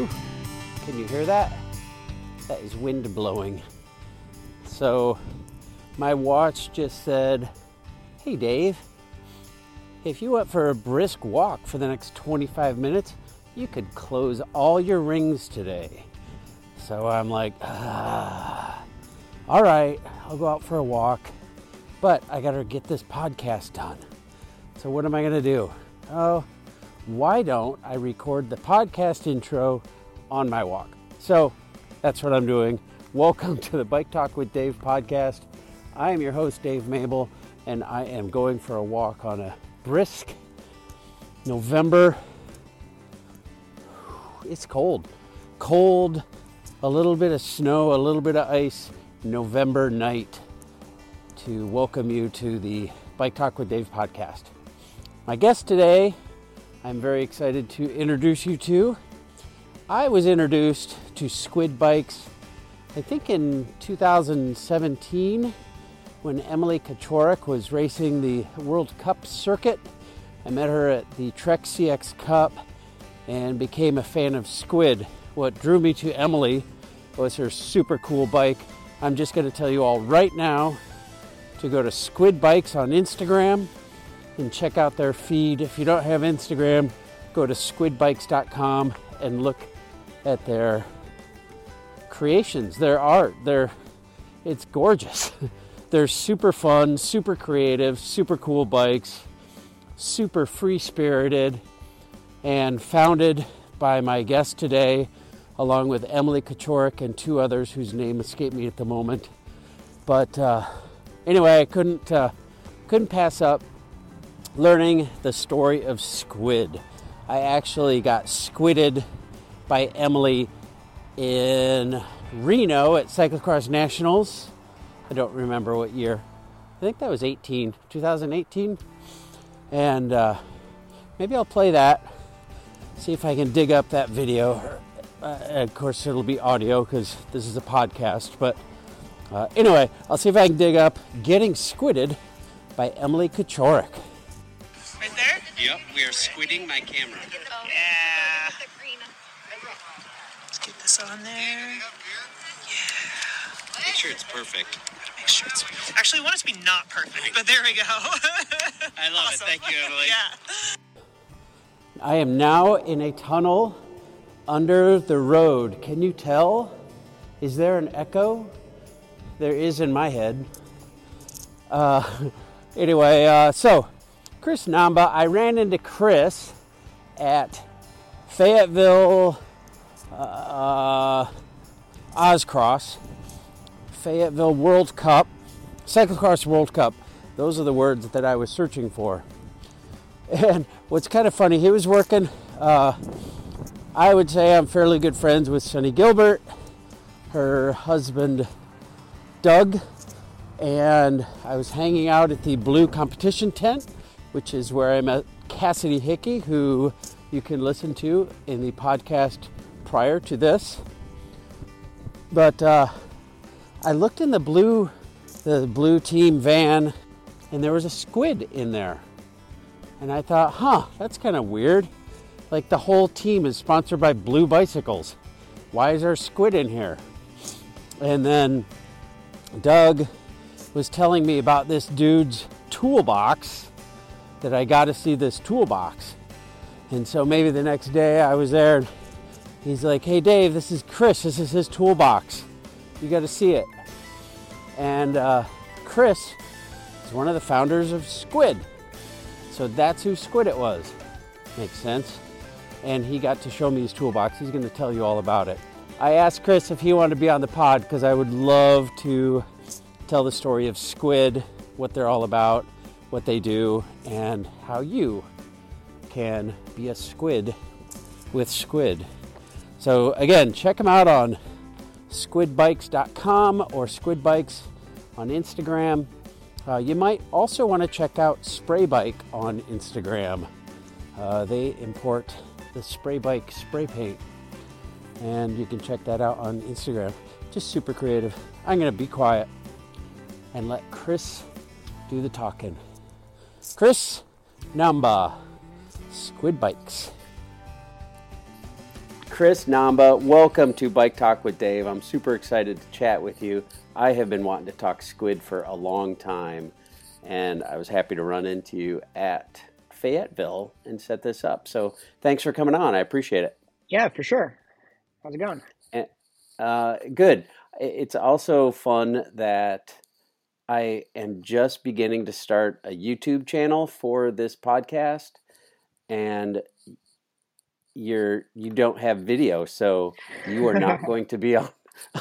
Whew. Can you hear that? That is wind blowing. So my watch just said, Hey Dave, if you went for a brisk walk for the next 25 minutes, you could close all your rings today. So I'm like, ah, all right, I'll go out for a walk, but I got to get this podcast done. So what am I to do? Oh, why don't I record the podcast intro on my walk? So that's what I'm doing. Welcome to the Bike Talk with Dave podcast. I am your host, Dave Mable, and I am going for a walk on a brisk November. It's cold. Cold, a little bit of snow, a little bit of ice, November night to welcome you to the Bike Talk with Dave podcast. My guest today, I'm very excited to introduce you to. I was introduced to squid bikes, I think in 2017 when Emily Kachorek was racing the World Cup circuit. I met her at the Trek CX Cup and became a fan of Squid. What drew me to Emily was her super cool bike. I'm just going to tell you all right now to go to Squid Bikes on Instagram and check out their feed. If you don't have Instagram, go to squidbikes.com and look at their creations, their art. Their it's gorgeous. They're super fun, super creative, super cool bikes, super free spirited, and founded by my guest today, along with Emily Kachorek and two others whose name escaped me at the moment. But uh, anyway, I couldn't uh, couldn't pass up learning the story of squid. I actually got squidded by Emily in Reno at Cyclocross Nationals I don't remember what year. I think that was 18, 2018. And uh, maybe I'll play that, see if I can dig up that video. Uh, of course, it'll be audio because this is a podcast. But uh, anyway, I'll see if I can dig up Getting Squidded by Emily Kachorek. Right there? Yep, we are squidding my camera. Yeah. Let's get this on there. Make sure it's perfect. Make sure it's perfect. actually we want it to be not perfect, but there we go. I love Awesome. it. Thank you, Emily. yeah. I am now in a tunnel under the road. Can you tell? Is there an echo? There is in my head. Uh, anyway, uh, so Chris Namba, I ran into Chris at Fayetteville uh, Ozcross, Fayetteville World Cup, Cyclocross World Cup. Those are the words that I was searching for. And what's kind of funny, he was working. Uh, I would say I'm fairly good friends with Sunny Gilbert, her husband Doug, and I was hanging out at the Blue Competition Tent, which is where I met Cassidy Hickey, who you can listen to in the podcast prior to this. But uh, I looked in the blue, the blue team van, and there was a squid in there. And I thought, huh, that's kind of weird. Like the whole team is sponsored by Blue Bicycles. Why is there a squid in here? And then Doug was telling me about this dude's toolbox that I got to see this toolbox. And so maybe the next day I was there and he's like, hey Dave, this is Chris, this is his toolbox. You got to see it. And uh, Chris is one of the founders of Squid. So that's who Squid it was. Makes sense. And he got to show me his toolbox. He's going to tell you all about it. I asked Chris if he wanted to be on the pod because I would love to tell the story of Squid, what they're all about, what they do, and how you can be a squid with Squid. So, again, check them out on squidbikes.com or squidbikes on Instagram. Uh, you might also want to check out Spray Bike on Instagram. Uh, they import the Spray Bike spray paint, and you can check that out on Instagram. Just super creative. I'm going to be quiet and let Chris do the talking. Chris Namba, Squid Bikes. Chris Namba, welcome to Bike Talk with Dave. I'm super excited to chat with you. I have been wanting to talk squid for a long time, and I was happy to run into you at Fayetteville and set this up. So thanks for coming on. I appreciate it. Yeah, for sure. How's it going? Uh, good. It's also fun that I am just beginning to start a YouTube channel for this podcast, and you're you don't have video, so you are not going to be on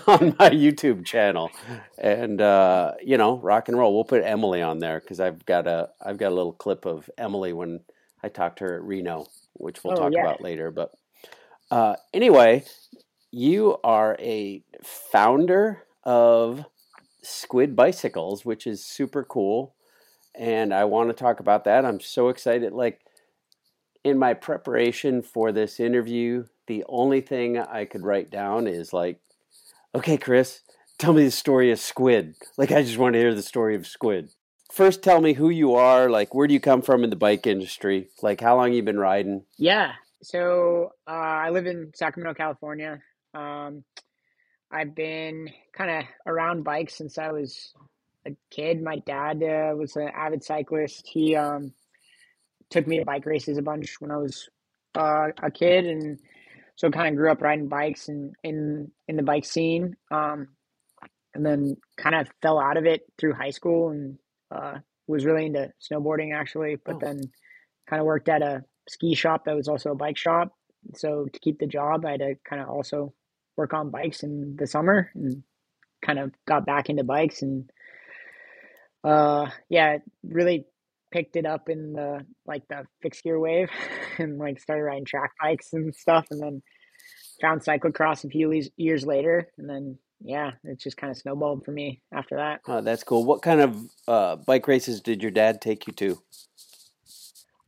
on my YouTube channel. And uh, you know, rock and roll. We'll put Emily on there because I've got a I've got a little clip of Emily when I talked to her at Reno, which we'll Oh, talk yeah. about later. But uh, anyway, you are a founder of Squid Bicycles, which is super cool. And I want to talk about that. I'm so excited. Like in my preparation for this interview, the only thing I could write down is like, okay, Chris, tell me the story of Squid. Like, I just want to hear the story of Squid. First, tell me who you are. Like, where do you come from in the bike industry? Like, how long you been riding? Yeah. So uh, I live in Sacramento, California. Um, I've been kind of around bikes since I was a kid. My dad uh, was an avid cyclist. He um, took me to bike races a bunch when I was uh, a kid, and so kind of grew up riding bikes and in in the bike scene. Um, and then kind of fell out of it through high school and uh, was really into snowboarding actually, but Oh. then kind of worked at a ski shop that was also a bike shop. So to keep the job, I had to kind of also work on bikes in the summer and kind of got back into bikes and uh yeah, really picked it up in the like the fixed gear wave and like started riding track bikes and stuff and then found cyclocross a few years- later and then yeah, it just kind of snowballed for me after that. Oh, that's cool. What kind of uh, bike races did your dad take you to?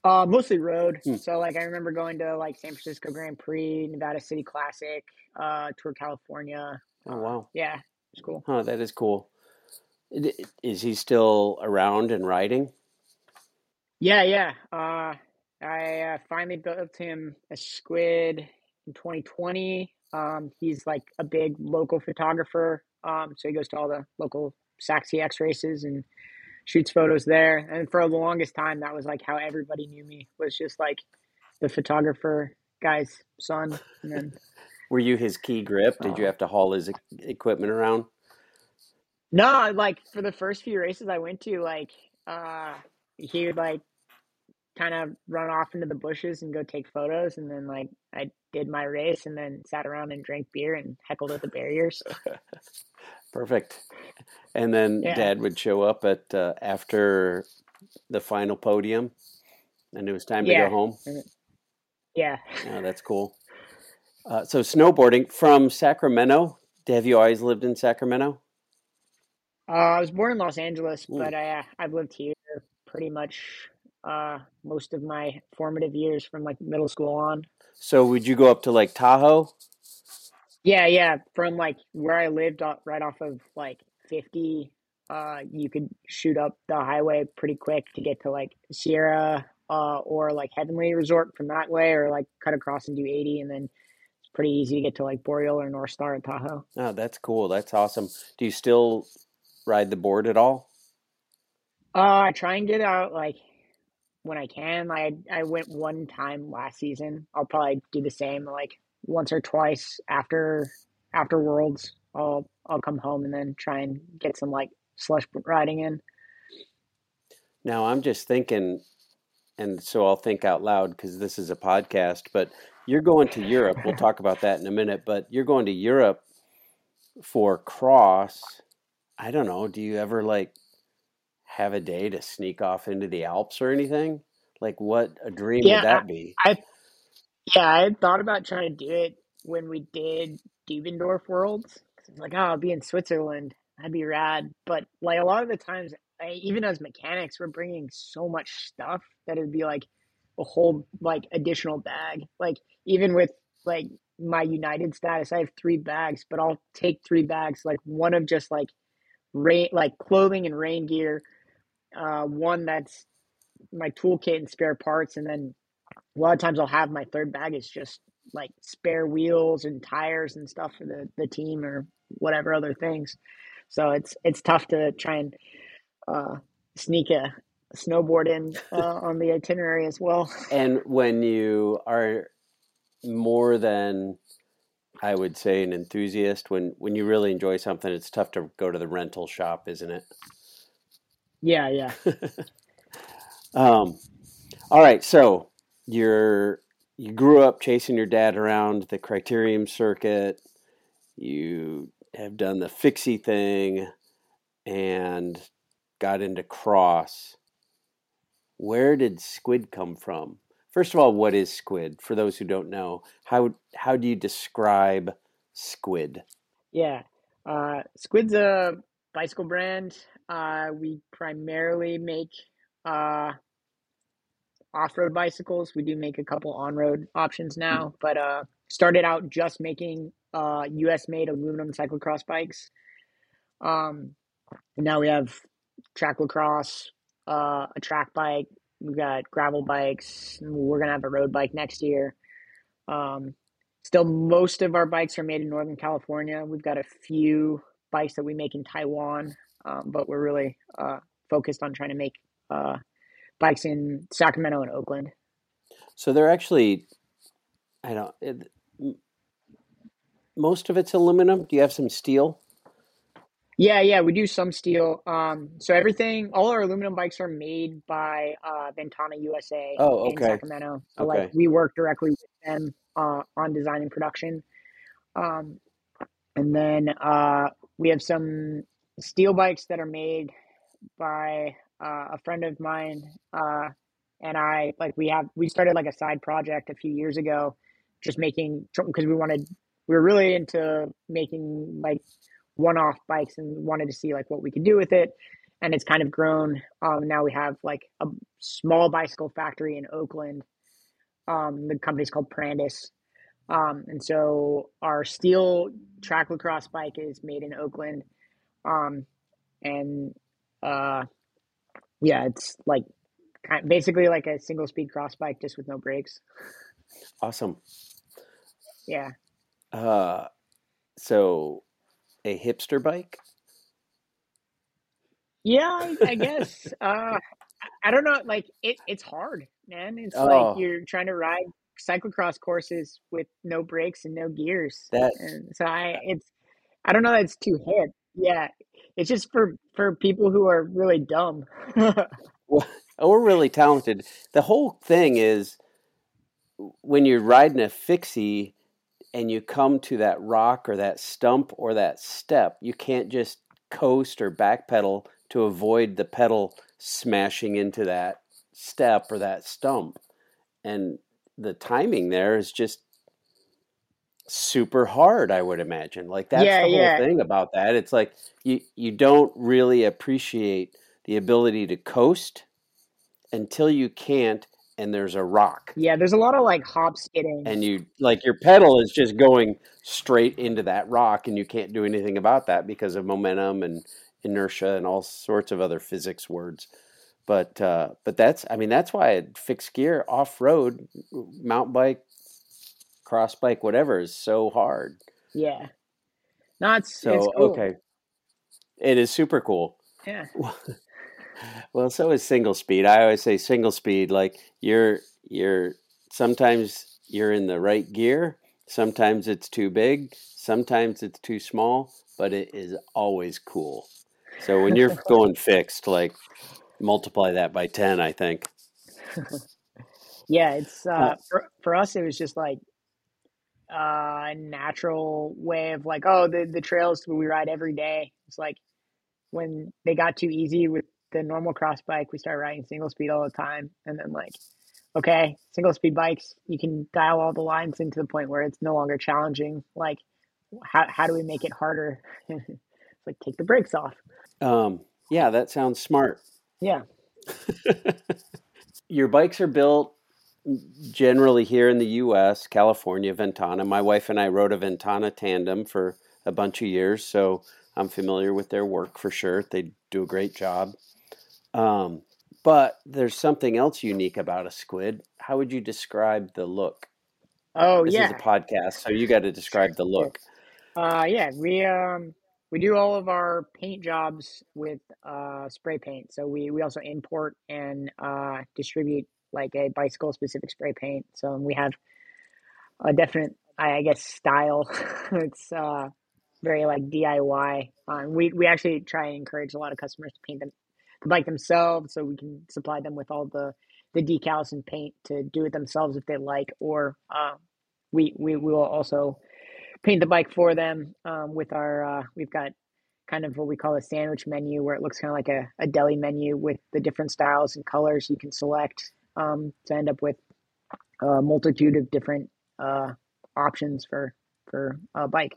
Uh, mostly road. Hmm. So like I remember going to like San Francisco Grand Prix, Nevada City Classic, uh, Tour California. Oh, wow. Yeah, it's cool. Oh, that is cool. Is he still around and riding? Yeah, yeah. Uh, I uh, finally built him a squid in 2020. Um, he's like a big local photographer. Um, so he goes to all the local Sac CX races and shoots photos there. And for the longest time, that was like how everybody knew me was just like the photographer guy's son. And then Were you his key grip? Did you have to haul his equipment around? No, like for the first few races I went to, like uh he would like kind of run off into the bushes and go take photos and then like I did my race and then sat around and drank beer and heckled at the barriers. Perfect. And then Yeah. dad would show up at uh, after the final podium, and it was time to Yeah. go home. Yeah. Oh, that's cool. Uh, so snowboarding from Sacramento. Have you always lived in Sacramento? Uh, I was born in Los Angeles, Mm. but I uh, I've lived here pretty much uh most of my formative years from like middle school on. So would you go up to like Tahoe? Yeah, yeah. From like where I lived, right off of like 50, uh, you could shoot up the highway pretty quick to get to like Sierra, uh, or like Heavenly Resort from that way, or like cut across and do 80, and then pretty easy to get to like Boreal or Northstar at Tahoe. Oh, that's cool. That's awesome. Do you still ride the board at all? Uh, I try and get out like when I can. I I went one time last season. I'll probably do the same like once or twice after after Worlds. I'll I'll come home and then try and get some like slush riding in. Now I'm just thinking, and so I'll think out loud because this is a podcast. But you're going to Europe. We'll talk about that in a minute. But you're going to Europe for cross. I don't know. Do you ever like have a day to sneak off into the Alps or anything? Like, what a dream Yeah, would that be? Yeah, I had thought about trying to do it when we did Dubendorf Worlds. I like, oh, I'll be in Switzerland. That'd be rad. But like a lot of the times, I, even as mechanics, we're bringing so much stuff that it'd be like a whole like additional bag. Like even with like my United status, I have three bags, but I'll take three bags. Like one of just like rain, like clothing and rain gear. Uh, one that's my toolkit and spare parts, and then a lot of times I'll have my third bag is just like spare wheels and tires and stuff for the, the team or whatever other things. So it's it's tough to try and uh, sneak a snowboard in uh, on the itinerary as well. And when you are more than I would say an enthusiast, when when you really enjoy something, it's tough to go to the rental shop, isn't it? Yeah, yeah. um, all right, so you're you grew up chasing your dad around the criterium circuit. You have done the fixie thing and got into cross. Where did squid come from? First of all, what is squid? For those who don't know, how how do you describe squid? Yeah, uh, Squid's a bicycle brand. Uh, we primarily make uh, off-road bicycles. We do make a couple on-road options now, but uh, started out just making uh, U.S.-made aluminum cyclocross bikes. Um, and now we have tracklocross, uh, a track bike. We've got gravel bikes. We're gonna have a road bike next year. Um, still, most of our bikes are made in Northern California. We've got a few bikes that we make in Taiwan, um, but we're really uh, focused on trying to make uh, bikes in Sacramento and Oakland. So they're actually, I don't. It, most of it's aluminum. Do you have some steel? Yeah, yeah, we do some steel. Um, so everything, all our aluminum bikes are made by uh, Ventana USA oh, okay. in Sacramento. So okay. like we work directly with them uh, on design and production. Um, and then uh, we have some steel bikes that are made by uh, a friend of mine uh, and I. Like we have, we started like a side project a few years ago, just making because we wanted, we were really into making like one-off bikes and wanted to see like what we could do with it. And it's kind of grown. Um, now we have like a small bicycle factory in oakland. Um, the company's called prandis. Um, and so our steel tracklocross bike is made in oakland. Um, and uh, yeah it's like kind basically like a single speed cross bike just with no brakes. Awesome. Yeah. Uh, so a hipster bike? Yeah, I, I guess. uh, I don't know. Like it, it's hard, man. It's Oh. like you're trying to ride cyclocross courses with no brakes and no gears. That And so I, it's, I don't know. that It's too hip. Yeah, it's just for for people who are really dumb. well, we're really talented. The whole thing is when you're riding a fixie and you come to that rock or that stump or that step, you can't just coast or backpedal to avoid the pedal smashing into that step or that stump. And the timing there is just super hard, I would imagine. Like that's yeah, the whole yeah, thing about that. It's like you you don't really appreciate the ability to coast until you can't and there's a rock yeah. There's a lot of like hop skidding. and you like your pedal is just going straight into that rock and you can't do anything about that because of momentum and inertia and all sorts of other physics words but uh, but that's i mean that's why fixed gear off-road mountain bike cross bike whatever is so hard Yeah, Not it's it's so cool. okay it is super cool Yeah, well so is single speed i always say single speed like you're you're sometimes you're in the right gear sometimes it's too big sometimes it's too small but it is always cool so when you're going fixed like multiply that by 10 i think yeah. It's uh, uh for for us. It was just like uh, a natural way of like, oh, the the trails we ride every day. It's like when they got too easy with the normal cross bike, we started riding single speed all the time, and then like, okay, single speed bikes, you can dial all the lines into the point where it's no longer challenging. Like, how how do we make it harder? it's like take the brakes off. um, yeah that sounds smart Yeah, your bikes are built generally here in the US, California, Ventana. My wife and I rode a Ventana tandem for a bunch of years, so I'm familiar with their work for sure. They do a great job. Um, but there's something else unique about a squid. How would you describe the look? Oh This yeah, is a podcast, so you got to describe the look. Uh, yeah, we um we do all of our paint jobs with uh spray paint. So we we also import and uh distribute like a bicycle specific spray paint. So we have a definite, I I guess, style. It's uh very like DIY. Um, we we actually try and encourage a lot of customers to paint them the bike themselves, so we can supply them with all the the decals and paint to do it themselves if they like, or uh, we we will also paint the bike for them um, with our uh, we've got kind of what we call a sandwich menu where it looks kind of like a, a deli menu with the different styles and colors you can select um, to end up with a multitude of different uh, options for for a bike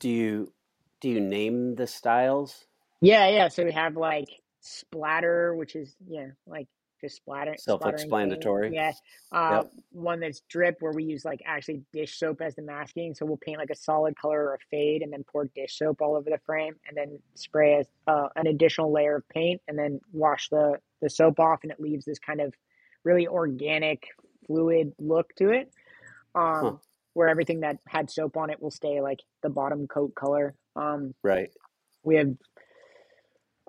Do you do you name the styles? yeah yeah so we have like splatter which is yeah like just splatter Self-explanatory. yeah uh, Yep. one that's drip where we use like actually dish soap as the masking so we'll paint like a solid color or a fade and then pour dish soap all over the frame and then spray as, uh, an additional layer of paint and then wash the the soap off and it leaves this kind of really organic fluid look to it Huh. um where everything that had soap on it will stay like the bottom coat color um Right. we have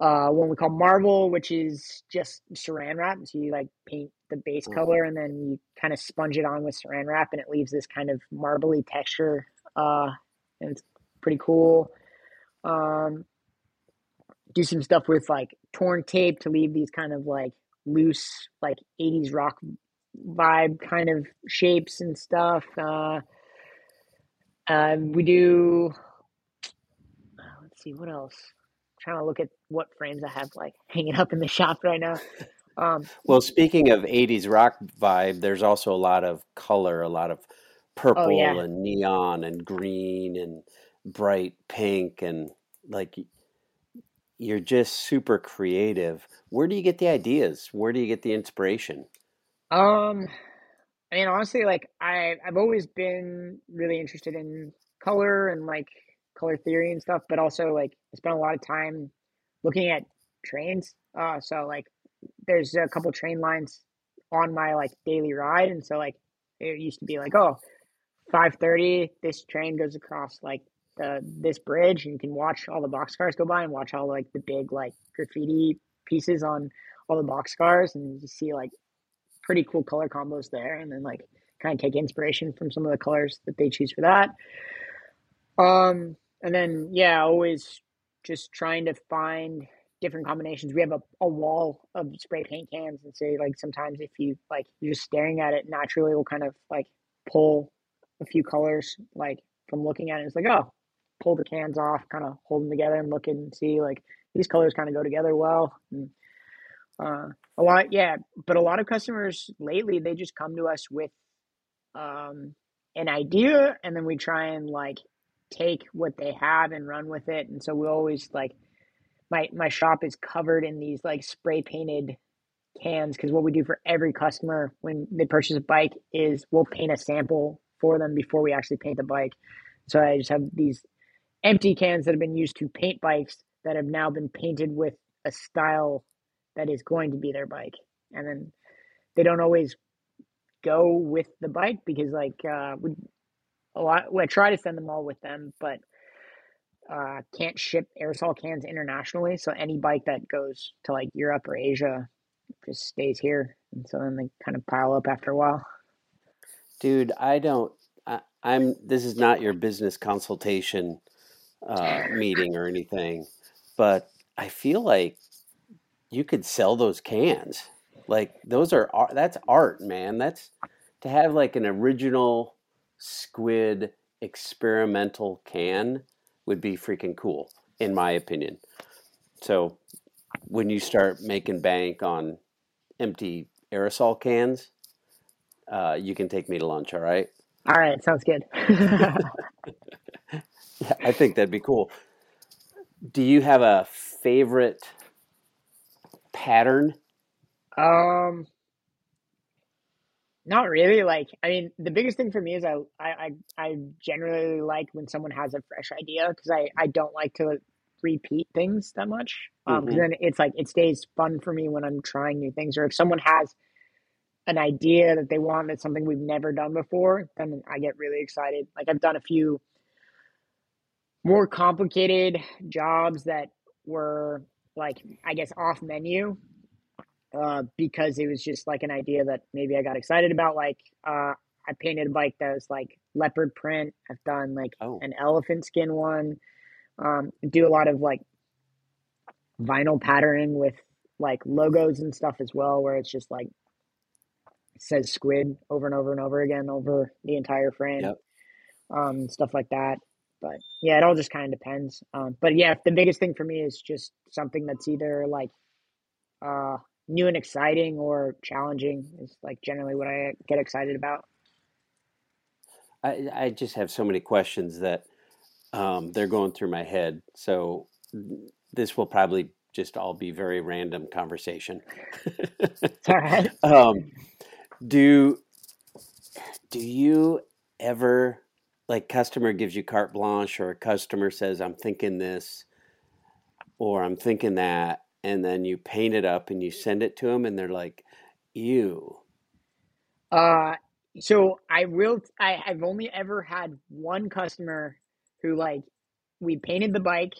uh one we call marble which is just saran wrap. So you like paint the base Uh-huh. color and then you kind of sponge it on with saran wrap and it leaves this kind of marbly texture uh and it's pretty cool. Um do some stuff with like torn tape to leave these kind of like loose like 80s rock vibe kind of shapes and stuff. Uh um we do uh, let's see what else trying to look at what frames I have like hanging up in the shop right now. Um, Well, speaking of 80s rock vibe, there's also a lot of color, a lot of oh purple yeah. and neon and green and bright pink and like you're just super creative. Where do you get the ideas? Where do you get the inspiration? Um, I mean, honestly, like I I've always been really interested in color and like color theory and stuff, but also like I spent a lot of time looking at trains. Uh, so like there's a couple train lines on my like daily ride, and so like it used to be like, oh, 5:30, this train goes across like the this bridge, and you can watch all the boxcars go by and watch all like the big like graffiti pieces on all the boxcars, and you see like pretty cool color combos there, and then like kind of take inspiration from some of the colors that they choose for that. Um, and then yeah, always just trying to find different combinations. We have a, a wall of spray paint cans, and so like sometimes if you like you're just staring at it, naturally will kind of like pull a few colors like from looking at it. It's like oh, pull the cans off, kind of hold them together and look and see like these colors kind of go together well. And, uh, a lot, yeah, but a lot of customers lately they just come to us with um, an idea, and then we try and like take what they have and run with it. And so we always like my my shop is covered in these like spray painted cans because what we do for every customer when they purchase a bike is we'll paint a sample for them before we actually paint the bike. So I just have these empty cans that have been used to paint bikes that have now been painted with a style that is going to be their bike. And then they don't always go with the bike because like uh we a lot I try to send them all with them, but uh can't ship aerosol cans internationally. So any bike that goes to like Europe or Asia just stays here. And so then they kind of pile up after a while. Dude, I don't I, I'm this is not your business consultation uh, meeting or anything, but I feel like you could sell those cans. Like those are ar- that's art, man. That's to have like an original squid experimental can would be freaking cool in my opinion. So when you start making bank on empty aerosol cans, uh, you can take me to lunch, all right? All right, sounds good. Yeah, I think that'd be cool. Do you have a favorite pattern? um Not really. Like, I mean, the biggest thing for me is I I I, generally like when someone has a fresh idea because I I don't like to repeat things that much. Um, because hmm then it's like it stays fun for me when I'm trying new things. Or if someone has an idea that they want that's something we've never done before, then I get really excited. Like I've done a few more complicated jobs that were like I guess off menu uh, because it was just like an idea that maybe I got excited about. Like uh, I painted a bike that was like leopard print. I've done like Oh, an elephant skin one. Um, do a lot of like vinyl patterning with like logos and stuff as well, where it's just like says squid over and over and over again over the entire frame, yep. um, stuff like that. But yeah, it all just kind of depends. Um, but yeah, the biggest thing for me is just something that's either like uh, new and exciting or challenging is like generally what I get excited about. I, I just have so many questions that um, they're going through my head. So this will probably just all be very random conversation. All right. um, do do you ever like customer gives you carte blanche or a customer says I'm thinking this or I'm thinking that and then you paint it up and you send it to them and they're like ew Uh, so I will. I have only ever had one customer who like we painted the bike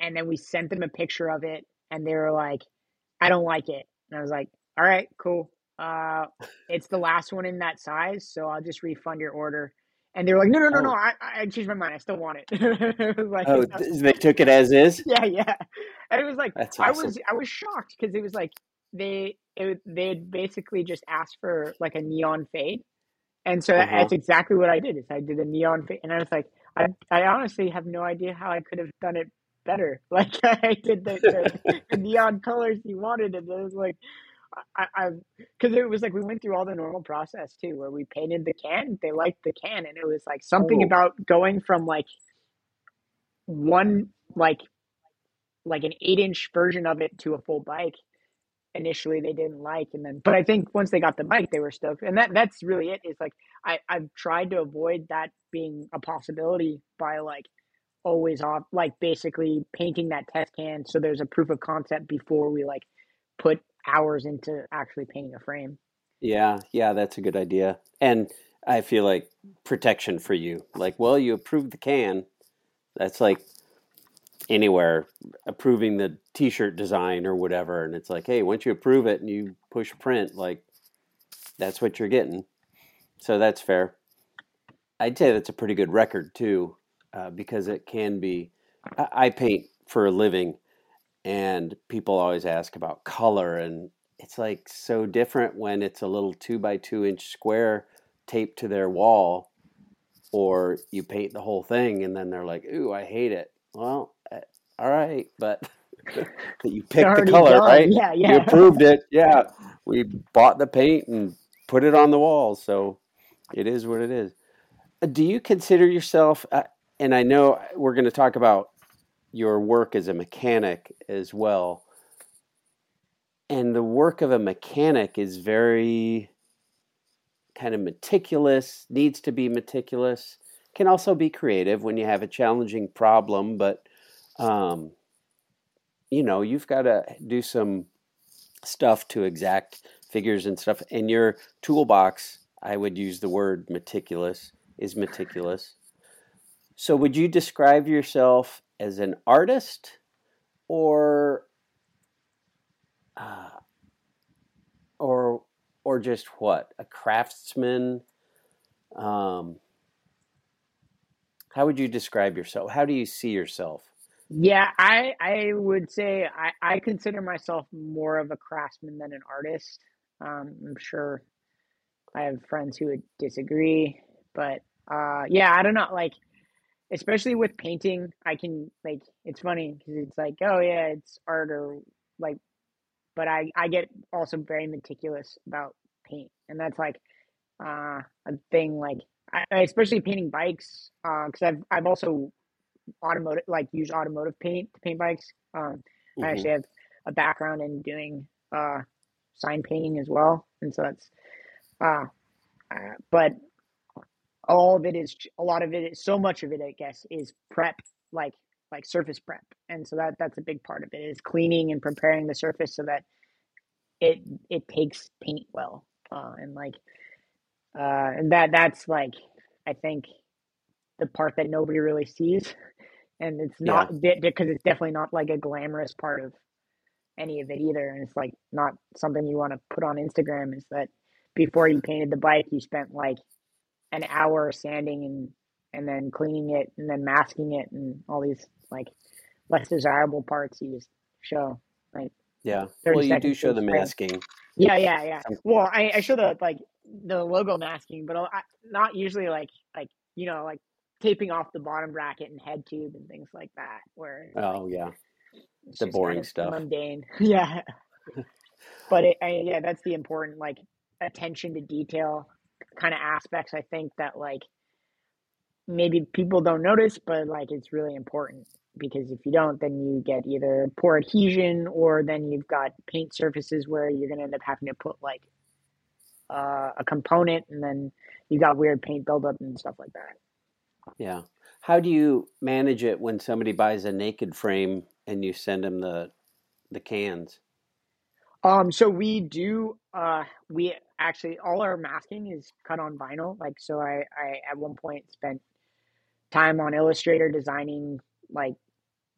and then we sent them a picture of it and they were like, "I don't like it," and I was like, "All right, cool. Uh, it's the last one in that size, so I'll just refund your order." And they were like, "No, no, no, no. oh I I changed my mind. I still want it." it was like, oh th- they took it as is yeah, yeah. And it was like that's I was I was shocked because it was like they it they had basically just asked for like a neon fade, and so uh-huh that's exactly what I did. Is I did a neon fade, and I was like, I I honestly have no idea how I could have done it better. Like I did the, the, the neon colors he wanted, and it was like. I, I, because it was like we went through all the normal process too, where we painted the can. They liked the can, and it was like something oh about going from like one like like an eight inch version of it to a full bike initially they didn't like and then but i think once they got the bike they were stoked and that that's really it is like i i've tried to avoid that being a possibility by like always off like basically painting that test can so there's a proof of concept before we like put hours into actually painting a frame. Yeah yeah that's a good idea and I feel like protection for you like well you approved the can that's like anywhere approving the t-shirt design or whatever and it's like hey once you approve it and you push print like that's what you're getting. So that's fair. I'd say that's a pretty good record too uh, because it can be I, I paint for a living and people always ask about color and it's like so different when it's a little two by two inch square taped to their wall or you paint the whole thing and then they're like ooh i hate it. Well uh, all right but you picked the color done. right? Yeah you yeah. approved it. Yeah we bought the paint and put it on the wall so it is what it is. Do you consider yourself uh, and i know we're going to talk about your work as a mechanic as well. And the work of a mechanic is very kind of meticulous needs to be meticulous. Can also be creative when you have a challenging problem but um, you know you've got to do some stuff to exact figures and stuff. And your toolbox i would use the word meticulous is meticulous. So would you describe yourself as an artist or uh, or or just what a craftsman um, how would you describe yourself how do you see yourself Yeah, I I would say I, I consider myself more of a craftsman than an artist. Um, I'm sure I have friends who would disagree, but uh, yeah, I don't know. Like, especially with painting, I can like it's funny because it's like, oh yeah, it's art or like, but I I get also very meticulous about paint, and that's like uh, a thing. Like, I, I- especially painting bikes, because I've I've also automotive like use automotive paint to paint bikes. Um, I hmm actually have a background in doing uh, sign painting as well, and so that's uh, uh, but all of it is a lot of it is so much of it I guess is prep like like surface prep, and so that that's a big part of it is cleaning and preparing the surface so that it it takes paint well. uh, and like uh, and that that's like I think the part that nobody really sees, and it's Yeah. not because it's definitely not like a glamorous part of any of it either, and it's like not something you want to put on Instagram. Is that before you painted the bike, you spent like an hour sanding and and then cleaning it and then masking it and all these like less desirable parts you just show like Yeah. Well, you do show the masking. Yeah, yeah, yeah. Well, I, I show the like the logo masking, but I, not usually like like you know like taping off the bottom bracket and head tube and things like that. Where it's, like, Oh, yeah. the boring kind of stuff. mundane. yeah, but it, I, yeah, that's the important like attention to detail kind of aspects. I think that like maybe people don't notice, but like it's really important because if you don't, then you get either poor adhesion or then you've got paint surfaces where you're gonna end up having to put like uh, a component and then you got weird paint buildup and stuff like that. Yeah. How do you manage it when somebody buys a naked frame and you send them the the cans? Um, so we do uh we actually all our masking is cut on vinyl. Like so I, I at one point spent time on Illustrator designing like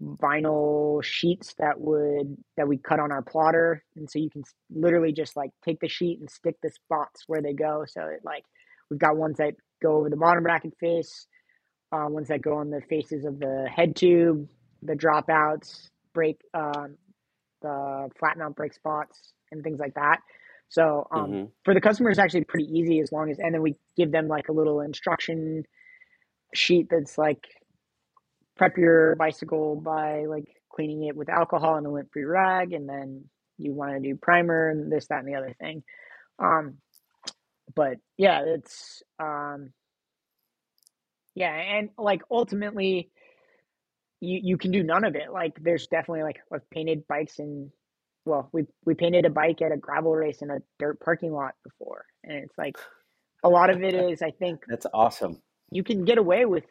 vinyl sheets that would that we cut on our plotter and so you can literally just like take the sheet and stick the spots where they go so it like we've got ones that go over the bottom bracket face uh, ones that go on the faces of the head tube the dropouts brake um, the flat mount brake spots and things like that. So um, hmm for the customer it's actually pretty easy as long as and then we give them like a little instruction sheet that's like prep your bicycle by like cleaning it with alcohol and a lint free rag and then you want to do primer and this that and the other thing. Um but yeah it's um yeah and like ultimately you you can do none of it like there's definitely like i've painted bikes and well we we painted a bike at a gravel race in a dirt parking lot before and it's like a lot of it is i think That's awesome. you can get away with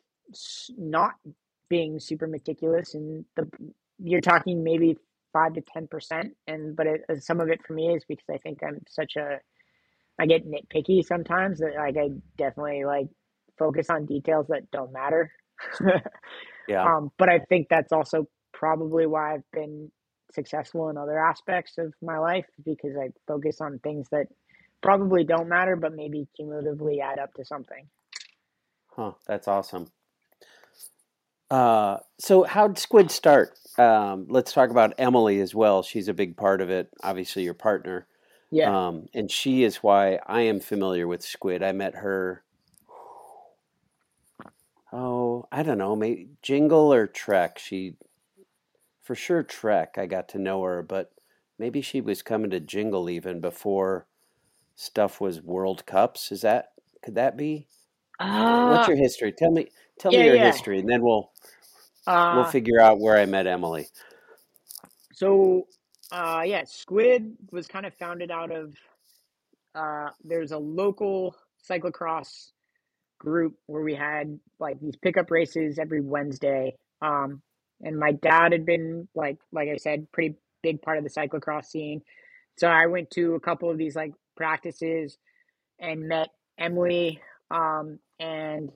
not being super meticulous and the you're talking maybe five to ten percent and but it, some of it for me is because i think i'm such a i get nitpicky sometimes that like i definitely like focus on details that don't matter Yeah. um but i think that's also probably why i've been successful in other aspects of my life because i focus on things that probably don't matter but maybe cumulatively add up to something Huh. That's awesome. Uh, so how'd Squid start? Um, let's talk about Emily as well. She's a big part of it. Obviously, your partner. yeah Um, and she is why I am familiar with Squid. I met her. Oh, I don't know, maybe Jingle or Trek. She, for sure, Trek. I got to know her, but maybe she was coming to Jingle even before stuff was World Cups. Is that could that be? What's uh, your history? Tell me, tell me your yeah history, and then we'll we'll uh figure out where I met Emily. So, uh, yeah, Squid was kind of founded out of uh, there's a local cyclocross group where we had like these pickup races every Wednesday. Um, and my dad had been like, like I said, pretty big part of the cyclocross scene. So I went to a couple of these like practices and met Emily um, and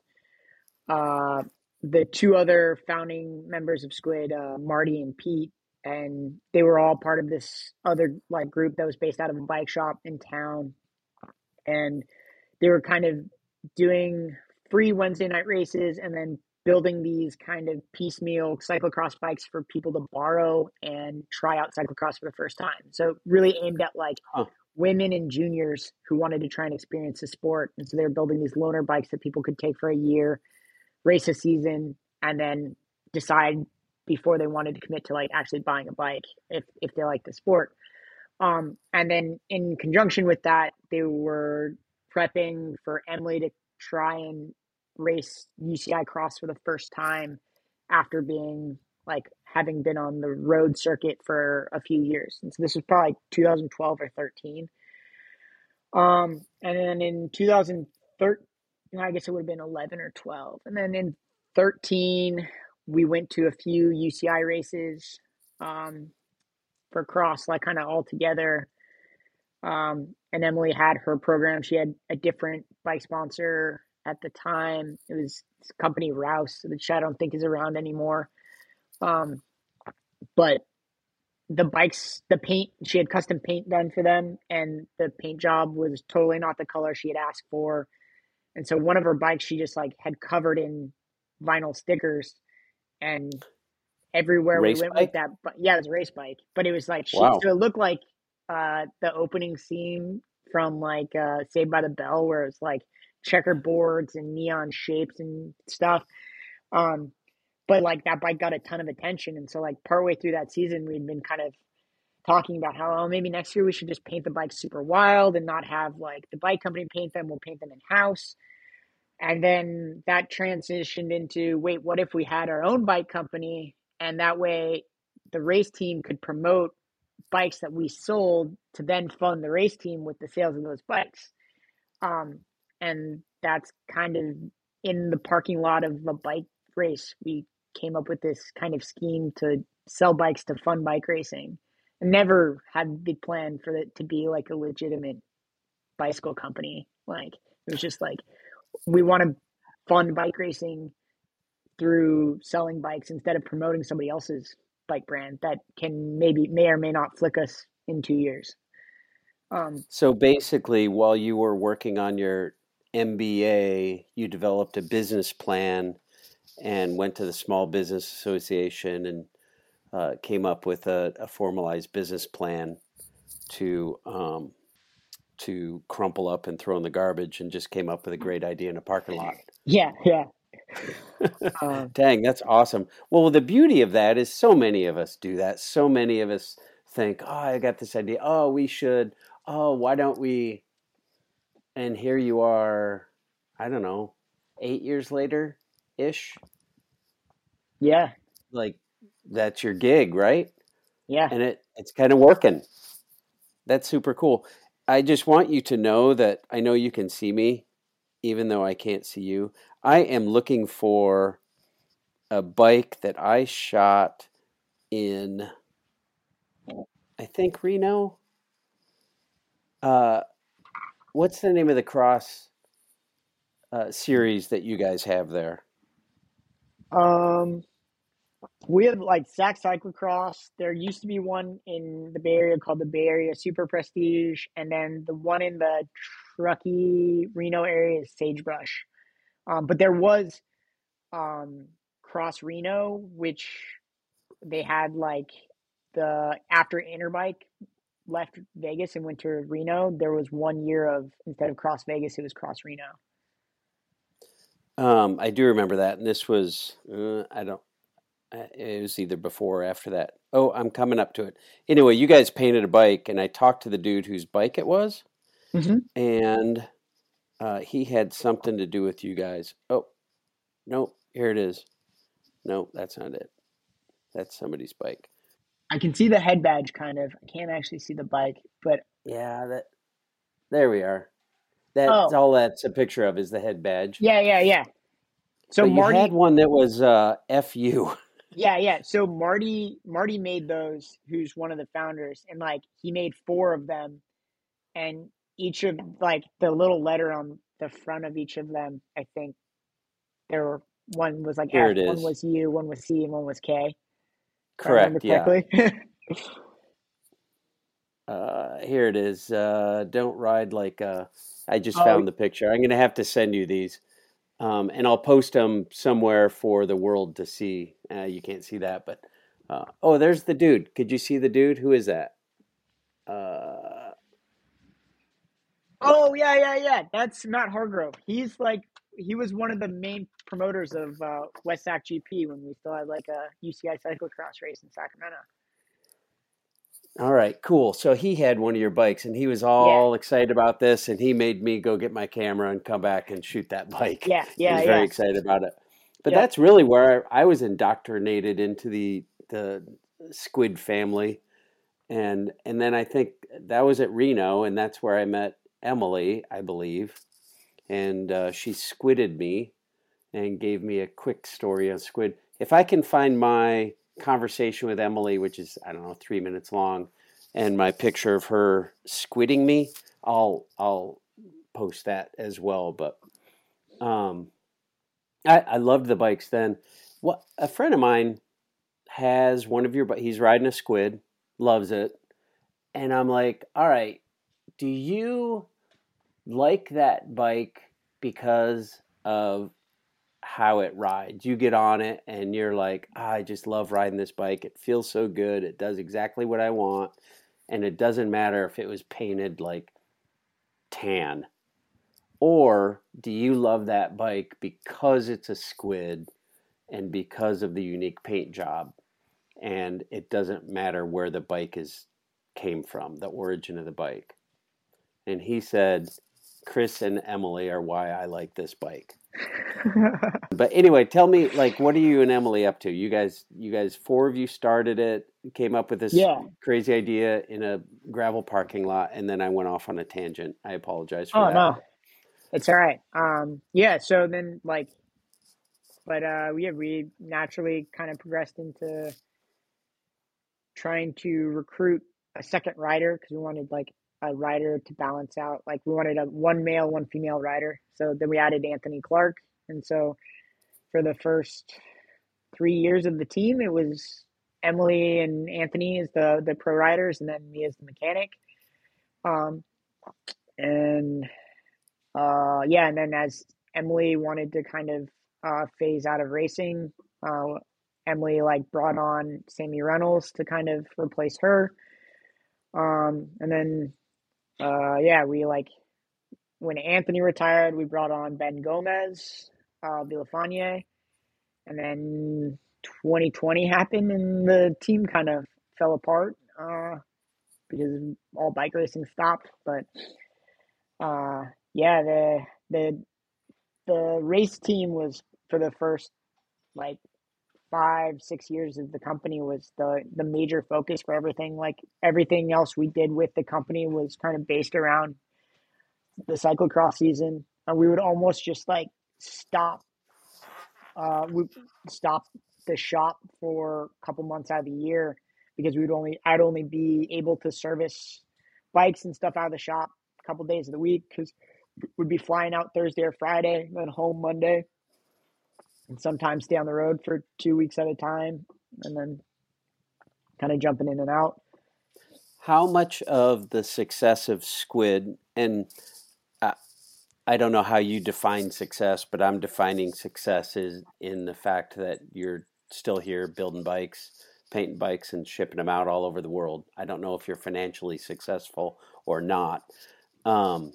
uh, the two other founding members of Squid, uh, Marty and Pete, and they were all part of this other like group that was based out of a bike shop in town, and they were kind of doing free Wednesday night races and then building these kind of piecemeal cyclocross bikes for people to borrow and try out cyclocross for the first time. So really aimed at like Huh. women and juniors who wanted to try and experience the sport. And so they were building these loaner bikes that people could take for a year, race a season, and then decide before they wanted to commit to like actually buying a bike if if they like the sport. Um, and then in conjunction with that, they were prepping for Emily to try and race UCI cross for the first time after being like having been on the road circuit for a few years. And so this was probably 2012 or 13. Um, and then in 2013, I guess it would have been 11 or 12. And then in 13, we went to a few UCI races um, for cross, like kind of all together. Um, and Emily had her program. She had a different bike sponsor at the time. It was company Rouse, which I don't think is around anymore. Um, but the bikes, the paint, she had custom paint done for them, and the paint job was totally not the color she had asked for. And so one of her bikes, she just like had covered in vinyl stickers, and everywhere Race we went bike? with that, but yeah, it was a race bike, but it was like she, Wow. so it looked like uh, the opening scene from like uh, Saved by the Bell, where it's like checkerboards and neon shapes and stuff. Um, but like that bike got a ton of attention, and so like partway through that season, we'd been kind of talking about how oh, maybe next year we should just paint the bike super wild and not have like the bike company paint them. We'll paint them in house. And then that transitioned into wait, what if we had our own bike company? And that way the race team could promote bikes that we sold to then fund the race team with the sales of those bikes. Um, and that's kind of in the parking lot of a bike race. We came up with this kind of scheme to sell bikes to fund bike racing. I never had the plan for it to be like a legitimate bicycle company. Like it was just like we want to fund bike racing through selling bikes instead of promoting somebody else's bike brand that can maybe may or may not flick us in two years. Um, So basically, while you were working on your MBA, you developed a business plan and went to the Small Business Association and uh, came up with a, a formalized business plan to um, to crumple up and throw in the garbage, and just came up with a great idea in a parking lot. yeah, yeah. Um, Dang, that's awesome. Well, the beauty of that is so many of us do that. So many of us think, "Oh, I got this idea. Oh, we should. Oh, why don't we?" And here you are, I don't know, 8 years later ish. yeah, Like that's your gig, right? yeah. And it it's kind of working. That's super cool. I just want you to know that I know you can see me even though I can't see you. I am looking for a bike that I shot in I think Reno. Uh what's the name of the cross uh, series that you guys have there? Um, we have like Sac Cyclocross. There used to be one in the Bay Area called the Bay Area Super Prestige, and then the one in the Truckee Reno area is Sagebrush. Um, but there was um, Cross Reno, which they had like the after Interbike left Vegas and went to Reno. There was one year of instead of Cross Vegas, it was Cross Reno. Um, I do remember that, and this was uh, I don't. uh, It was either before or after that. Oh, I'm coming up to it. Anyway, you guys painted a bike, and I talked to the dude whose bike it was, Mhm. and uh, he had something to do with you guys. Oh, no, here it is. No, that's not it. That's somebody's bike. I can see the head badge kind of. I can't actually see the bike, but Yeah, that. There we are. That's Oh. all. That's a picture of is the head badge. yeah, yeah, yeah. So but you Marty, had one that was uh, "fu." yeah, yeah. So Marty, Marty made those. Who's one of the founders, and like he made four of them, and each of like the little letter on the front of each of them. I think there were one was like Here F, it one was U, one was C, and one was K. Correct. Yeah. Uh, here it is. Uh, don't ride like uh I just Oh. found the picture. I'm going to have to send you these, um, and I'll post them somewhere for the world to see. Uh, you can't see that, but uh, oh, there's the dude. Could you see the dude? Who is that? Oh yeah, yeah, yeah. That's Matt Hargrove. He's like he was one of the main promoters of uh, West Sac GP when we still had like a UCI cyclocross race in Sacramento. all right, cool. So he had one of your bikes, and he was all excited about this, and he made me go get my camera and come back and shoot that bike. Yeah, yeah, He was very excited about it. But Yeah. that's really where I was indoctrinated into the the squid family, and and then I think that was at Reno, and that's where I met Emily, I believe, and uh, she squidded me and gave me a quick story on squid. If I can find my conversation with Emily, which is I don't know three minutes long, and my picture of her squidding me. I'll I'll post that as well. But um, I I loved the bikes then. What a friend of mine has one of your but he's riding a squid, loves it, and I'm like, all right, do you like that bike because of how it rides. You get on it and you're like, ah, I just love riding this bike. It feels so good. It does exactly what I want. And it doesn't matter if it was painted like tan. Or do you love that bike because it's a squid and because of the unique paint job? And it doesn't matter where the bike is came from, the origin of the bike. And he said, Chris and Emily are why I like this bike. but anyway, tell me, like, what are you and Emily up to? You guys, you guys, four of you started it, came up with this Yeah. crazy idea in a gravel parking lot, and then I went off on a tangent. I apologize for that. Oh that. no, it's all right. Um, yeah. So then, like, but uh, we we naturally kind of progressed into trying to recruit a second rider because we wanted like a rider to balance out. Like, we wanted a one male, one female rider. So then we added Anthony Clark, and so for the first three years of the team, it was Emily and Anthony as the the pro riders, and then me as the mechanic. Um, and uh, yeah, and then as Emily wanted to kind of uh, phase out of racing, uh, Emily like brought on Sammi Runnels to kind of replace her. Um, and then uh, yeah, we like when Anthony retired, we brought on Ben Gomez, uh, Villafañe, and then 2020 happened, and the team kind of fell apart uh, because all bike racing stopped. But uh, yeah, the the the race team was for the first like five six years of the company was the the major focus for everything. Like everything else we did with the company was kind of based around the cyclocross season. And we would almost just like stop uh we stop the shop for a couple months out of the year because we would only i'd only be able to service bikes and stuff out of the shop a couple days of the week because we'd be flying out thursday or friday then home monday and sometimes stay on the road for two weeks at a time and then kind of jumping in and out How much of the success of Squid, and I, I don't know how you define success, but I'm defining success is in the fact that you're still here building bikes, painting bikes, and shipping them out all over the world. I don't know if you're financially successful or not, um,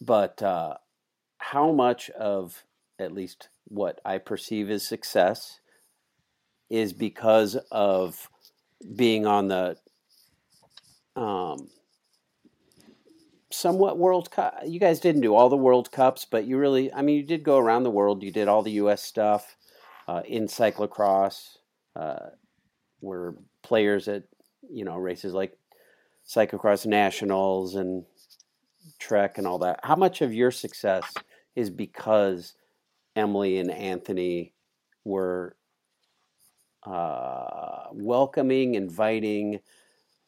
but uh, how much of at least what I perceive as success is because of being on the um, somewhat World Cup. You guys didn't do all the World Cups, but you really, I mean, you did go around the world. You did all the U.S. stuff uh, in cyclocross. Uh, were players at you know races like cyclocross nationals and Trek and all that. How much of your success is because Emily and Anthony were uh, welcoming, inviting,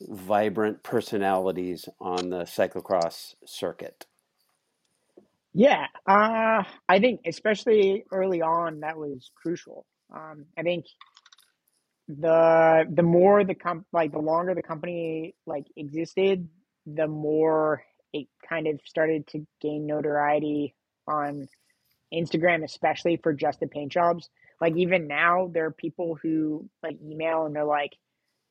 vibrant personalities on the cyclocross circuit? yeah uh i think especially early on that was crucial um i think the the more the comp like the longer the company like existed the more it kind of started to gain notoriety on Instagram, especially for just the paint jobs. Like even now, there are people who like email and they're like,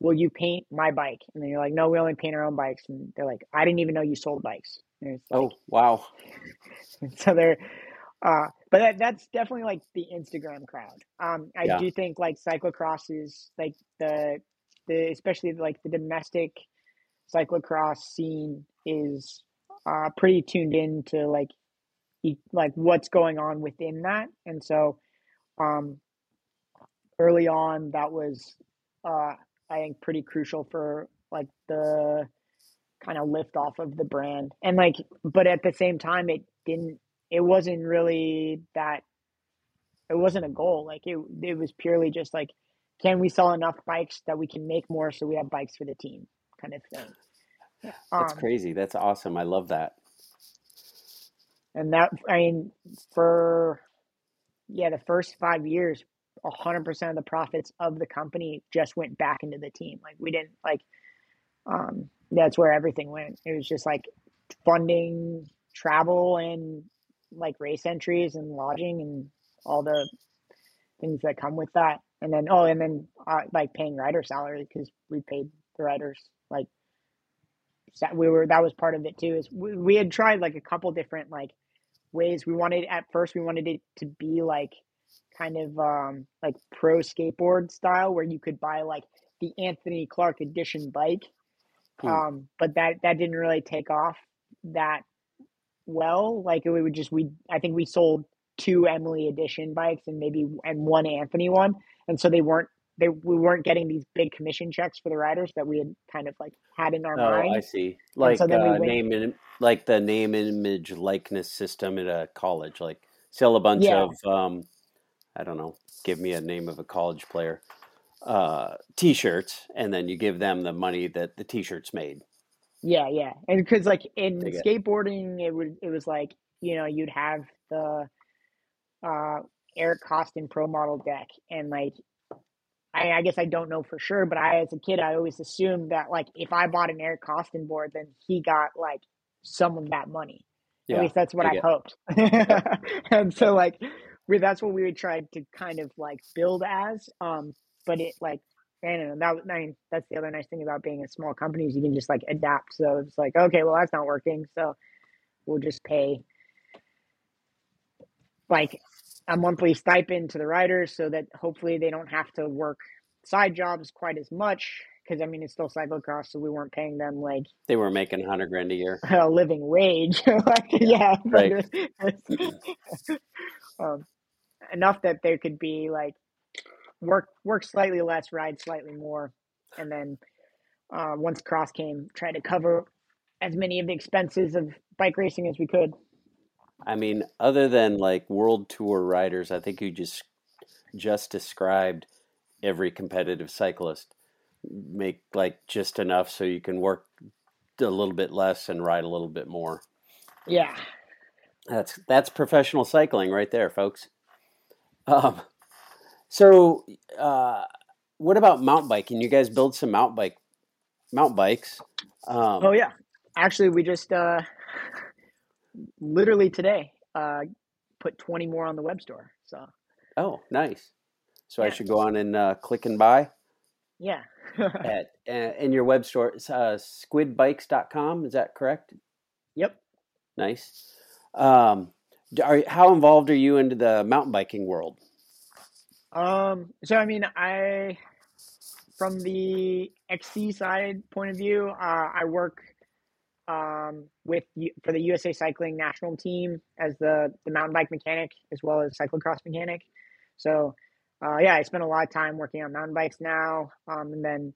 "Will you paint my bike?" And then you're like, "No, we only paint our own bikes." And they're like, "I didn't even know you sold bikes." It's like, Oh, wow. so they're, uh, but that, that's definitely like the Instagram crowd. Um, I Yeah. do think like cyclocross is like the the especially like the domestic cyclocross scene is uh pretty tuned in to like like what's going on within that and so um early on that was uh i think pretty crucial for like the kind of lift off of the brand and like but at the same time it didn't it wasn't really that it wasn't a goal like it it was purely just like can we sell enough bikes that we can make more so we have bikes for the team kind of thing. That's Um, crazy. That's awesome. I love that. And that I mean for yeah the first five years, a hundred percent of the profits of the company just went back into the team. Like we didn't like um, that's where everything went. It was just like funding travel and like race entries and lodging and all the things that come with that. And then oh, and then uh, like paying rider salary because we paid the riders like we were that was part of it too. Is we, we had tried like a couple different like ways. We wanted at first we wanted it to be like kind of um like pro skateboard style where you could buy like the Anthony Clark edition bike Hmm. um, but that that didn't really take off that well. Like it would just we I think we sold two Emily edition bikes and maybe and one Anthony one, and so they weren't they we weren't getting these big commission checks for the riders that we had kind of like had in our Oh, mind. I see. Like so we uh, name and like the name image likeness system at a college. Like sell a bunch Yeah. of um, I don't know. Give me a name of a college player. Uh, t-shirts, and then you give them the money that the t-shirts made. Yeah, yeah, and because like in skateboarding, it would it was like you know you'd have the uh, Eric Koston Pro Model deck, and like I, I guess I don't know for sure, but I as a kid I always assumed that like if I bought an Eric Koston board, then he got like some of that money. Yeah, At least that's what dig I hoped. and so like we that's what we would try to kind of like build as. Um, but it like I don't know that I mean that's the other nice thing about being a small company is you can just like adapt. So it's like okay, well that's not working, so we'll just pay like a monthly stipend to the riders so that hopefully they don't have to work side jobs quite as much because I mean it's still cyclocross, so we weren't paying them like They were making a hundred grand a year. a living wage. like, yeah, but right. um, enough that there could be like work work slightly less, ride slightly more, and then uh, once cross came, try to cover as many of the expenses of bike racing as we could. I mean, other than like world tour riders, I think you just just described every competitive cyclist make like just enough so you can work a little bit less and ride a little bit more. Yeah, That's that's professional cycling right there, folks. Um, so, uh, what about mountain biking? You guys build some mountain bike mountain bikes. Um, Oh yeah, actually, we just uh, literally today uh, put twenty more on the web store. So oh, nice. So I should go on and uh, click and buy yeah, at uh, in your web store. It's uh, squidbikes.com. Is that correct? yep. Nice. Um, are, how involved are you into the mountain biking world? Um, so I mean, I from the XC side point of view, uh, I work um, with for the USA Cycling national team as the the mountain bike mechanic as well as cyclocross mechanic. So uh, yeah, I spend a lot of time working on mountain bikes now, um, and then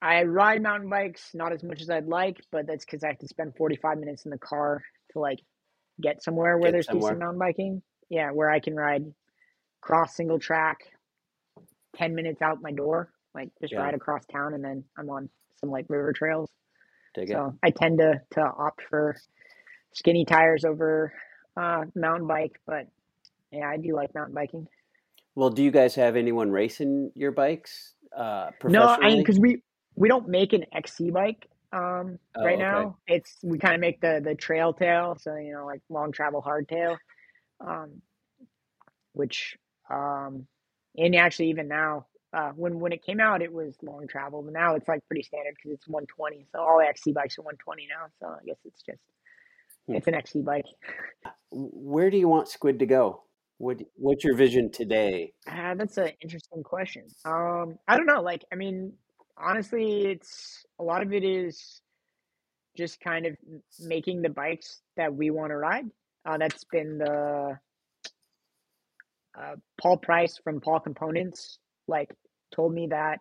I ride mountain bikes not as much as I'd like, but that's because I have to spend forty five minutes in the car to like get somewhere where Get there's somewhere. decent mountain biking. Yeah, where I can ride cross single track 10 minutes out my door like just Yeah. ride across town and then i'm on some like river trails Dig it. so i tend to to opt for skinny tires over uh mountain bike but yeah i do like mountain biking Well, do you guys have anyone racing your bikes uh, no i mean because we we don't make an xc bike um Oh, right okay. now it's we kind of make the the trail tail so you know like long travel hardtail um which um and actually even now uh when when it came out it was long travel but now it's like pretty standard because it's 120 so all xc bikes are 120 now so i guess it's just Hmm. it's an xc bike Where do you want Squid to go? What What's your vision today? uh, that's an interesting question um i don't know like i mean honestly it's a lot of it is just kind of making the bikes that we want to ride uh, that's been the uh, Paul Price from Paul Components like told me that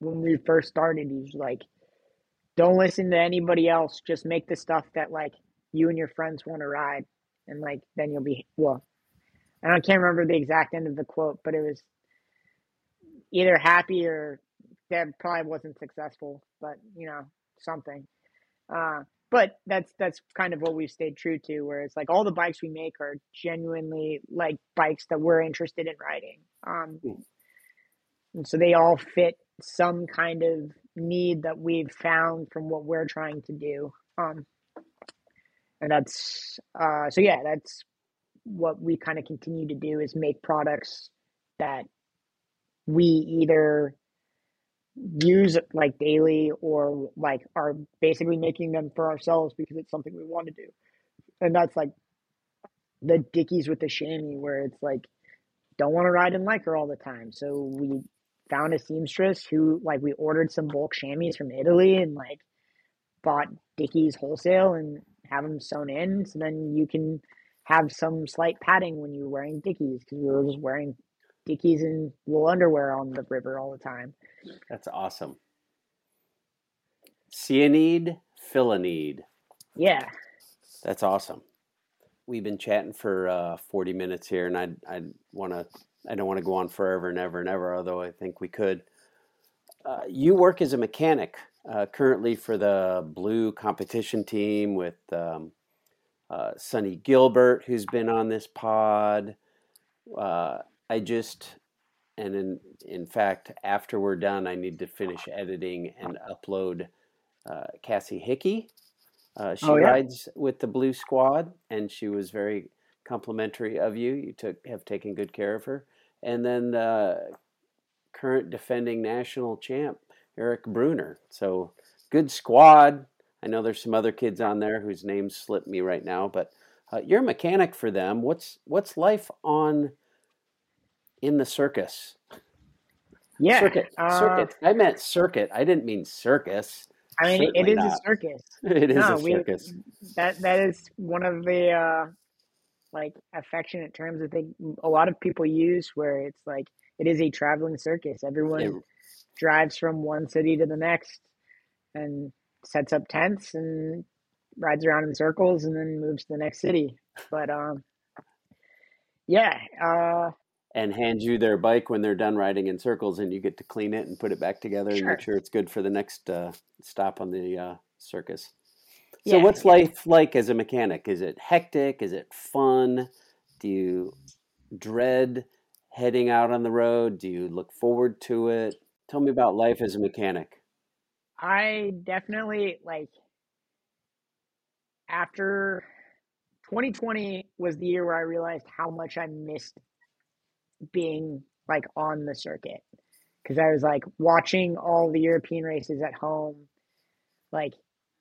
when we first started, he's like, "Don't listen to anybody else. Just make the stuff that like you and your friends want to ride, and like then you'll be well." And I can't remember the exact end of the quote, but it was either happy or that probably wasn't successful, but you know something. Uh, but that's that's kind of what we've stayed true to, where it's like all the bikes we make are genuinely like bikes that we're interested in riding. Um, hmm. And so they all fit some kind of need that we've found from what we're trying to do. Um, and that's uh, so yeah, that's what we kind of continue to do is make products that we either use like daily or like are basically making them for ourselves because it's something we want to do. And that's like the Dickies with the chamois where it's like don't want to ride in Lycra all the time. So we found a seamstress who like we ordered some bulk chamois from Italy and like bought Dickies wholesale and have them sewn in. So then you can have some slight padding when you're wearing Dickies because we were just wearing Dickies and wool underwear on the river all the time. That's awesome. Cyanide, Filanide. Yeah. That's awesome. We've been chatting for uh, 40 minutes here, and I I want to I don't want to go on forever and ever and ever, although I think we could. Uh, you work as a mechanic uh, currently for the Blue competition team with um, uh, Sonny Gilbert, who's been on this pod. Uh, I just, and in in fact, after we're done, I need to finish editing and upload uh, Cassie Hickey. Uh, she oh, yeah. rides with the Blue Squad, and she was very complimentary of you. You took have taken good care of her, and then uh, current defending national champ Eric Brunner. So good squad. I know there's some other kids on there whose names slip me right now, but uh, you're a mechanic for them. What's what's life on in the circus? Yeah, circuit. Uh, circuit. I meant circuit. I didn't mean circus. I mean, Certainly it is not. a circus. it is no, a circus. We, that that is one of the uh, like affectionate terms that they a lot of people use, where it's like it is a traveling circus. Everyone it, drives from one city to the next and sets up tents and rides around in circles and then moves to the next city. But um, yeah, uh, and hand you their bike when they're done riding in circles, and you get to clean it and put it back together and make sure it's good for the next uh, stop on the uh, circus. So, yeah. what's life like as a mechanic? Is it hectic? Is it fun? Do you dread heading out on the road? Do you look forward to it? Tell me about life as a mechanic. I definitely like after 2020 was the year where I realized how much I missed being like on the circuit because I was like watching all the European races at home, like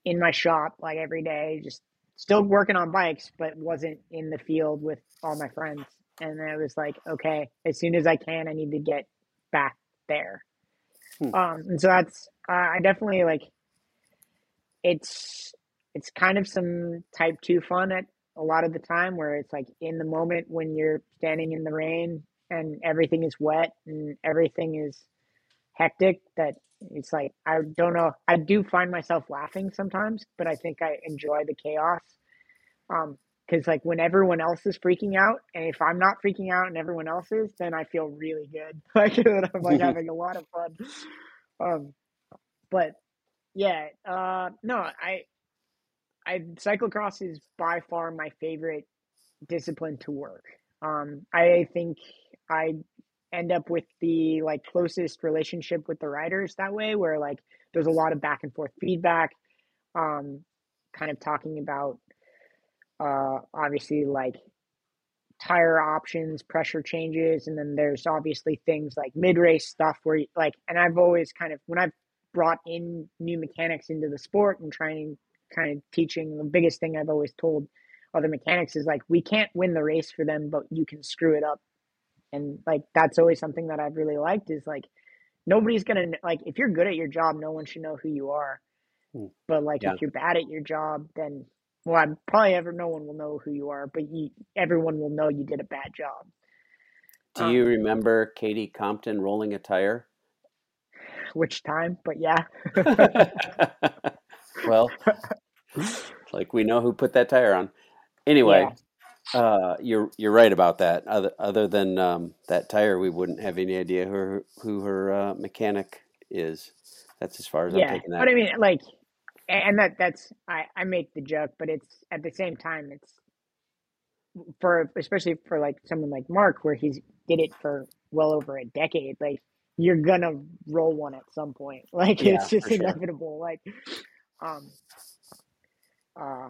in my shop, like every day, just still working on bikes, but wasn't in the field with all my friends. And I was like, okay, as soon as I can, I need to get back there. Hmm. Um, and so that's uh, I definitely like. It's it's kind of some type two fun at a lot of the time where it's like in the moment when you're standing in the rain and everything is wet and everything is hectic that it's like I don't know. I do find myself laughing sometimes, but I think I enjoy the chaos. Um, because like when everyone else is freaking out, and if I'm not freaking out and everyone else is, then I feel really good. Like I'm like having a lot of fun. Um, but yeah, uh, no, I, I cyclocross is by far my favorite discipline to work. Um, I think I end up with the like closest relationship with the riders that way where like there's a lot of back and forth feedback um kind of talking about uh obviously like tire options pressure changes and then there's obviously things like mid-race stuff where like and I've always kind of when I've brought in new mechanics into the sport and trying kind of teaching the biggest thing I've always told other mechanics is like we can't win the race for them but you can screw it up and like that's always something that I've really liked is like nobody's gonna like if you're good at your job, no one should know who you are. Hmm. But like yeah. if you're bad at your job, then well, I'm probably ever no one will know who you are, but you, everyone will know you did a bad job. Do um, you remember Katie Compton rolling a tire? Which time? But yeah. well, like we know who put that tire on. Anyway, yeah. Uh, you're you're right about that. Other other than um, that tire, we wouldn't have any idea who who her uh, mechanic is. That's as far as yeah, I'm taking that. but I mean, like, and that that's I I make the joke, but it's at the same time it's for especially for like someone like Mark, where he's did it for well over a decade. Like, you're gonna roll one at some point. Like, Yeah, it's just for sure. inevitable. Like, um, uh,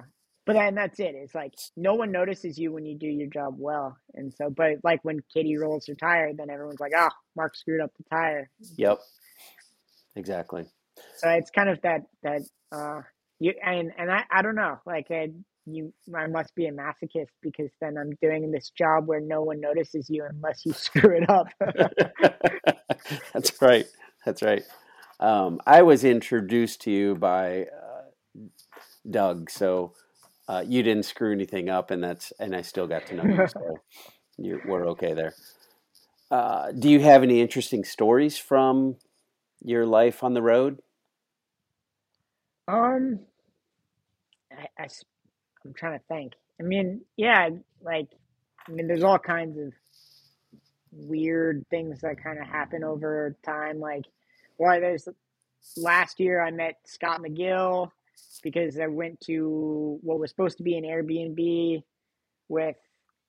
but then that's it. It's like no one notices you when you do your job well, and so, but like when Katie rolls her tire, then everyone's like, "Oh, Mark screwed up the tire." Yep. Exactly. So it's kind of that that uh you and and I I don't know like I, you I must be a masochist because then I'm doing this job where no one notices you unless you screw it up. That's right. That's right. Um, I was introduced to you by uh, Doug, so uh, you didn't screw anything up, and that's and I still got to know you, so you, we're okay there. Uh, do you have any interesting stories from your life on the road? um, I, I I'm trying to think. I mean, yeah, like I mean, there's all kinds of weird things that kind of happen over time. Like, well, there's last year I met Scott McGill because I went to what was supposed to be an Airbnb with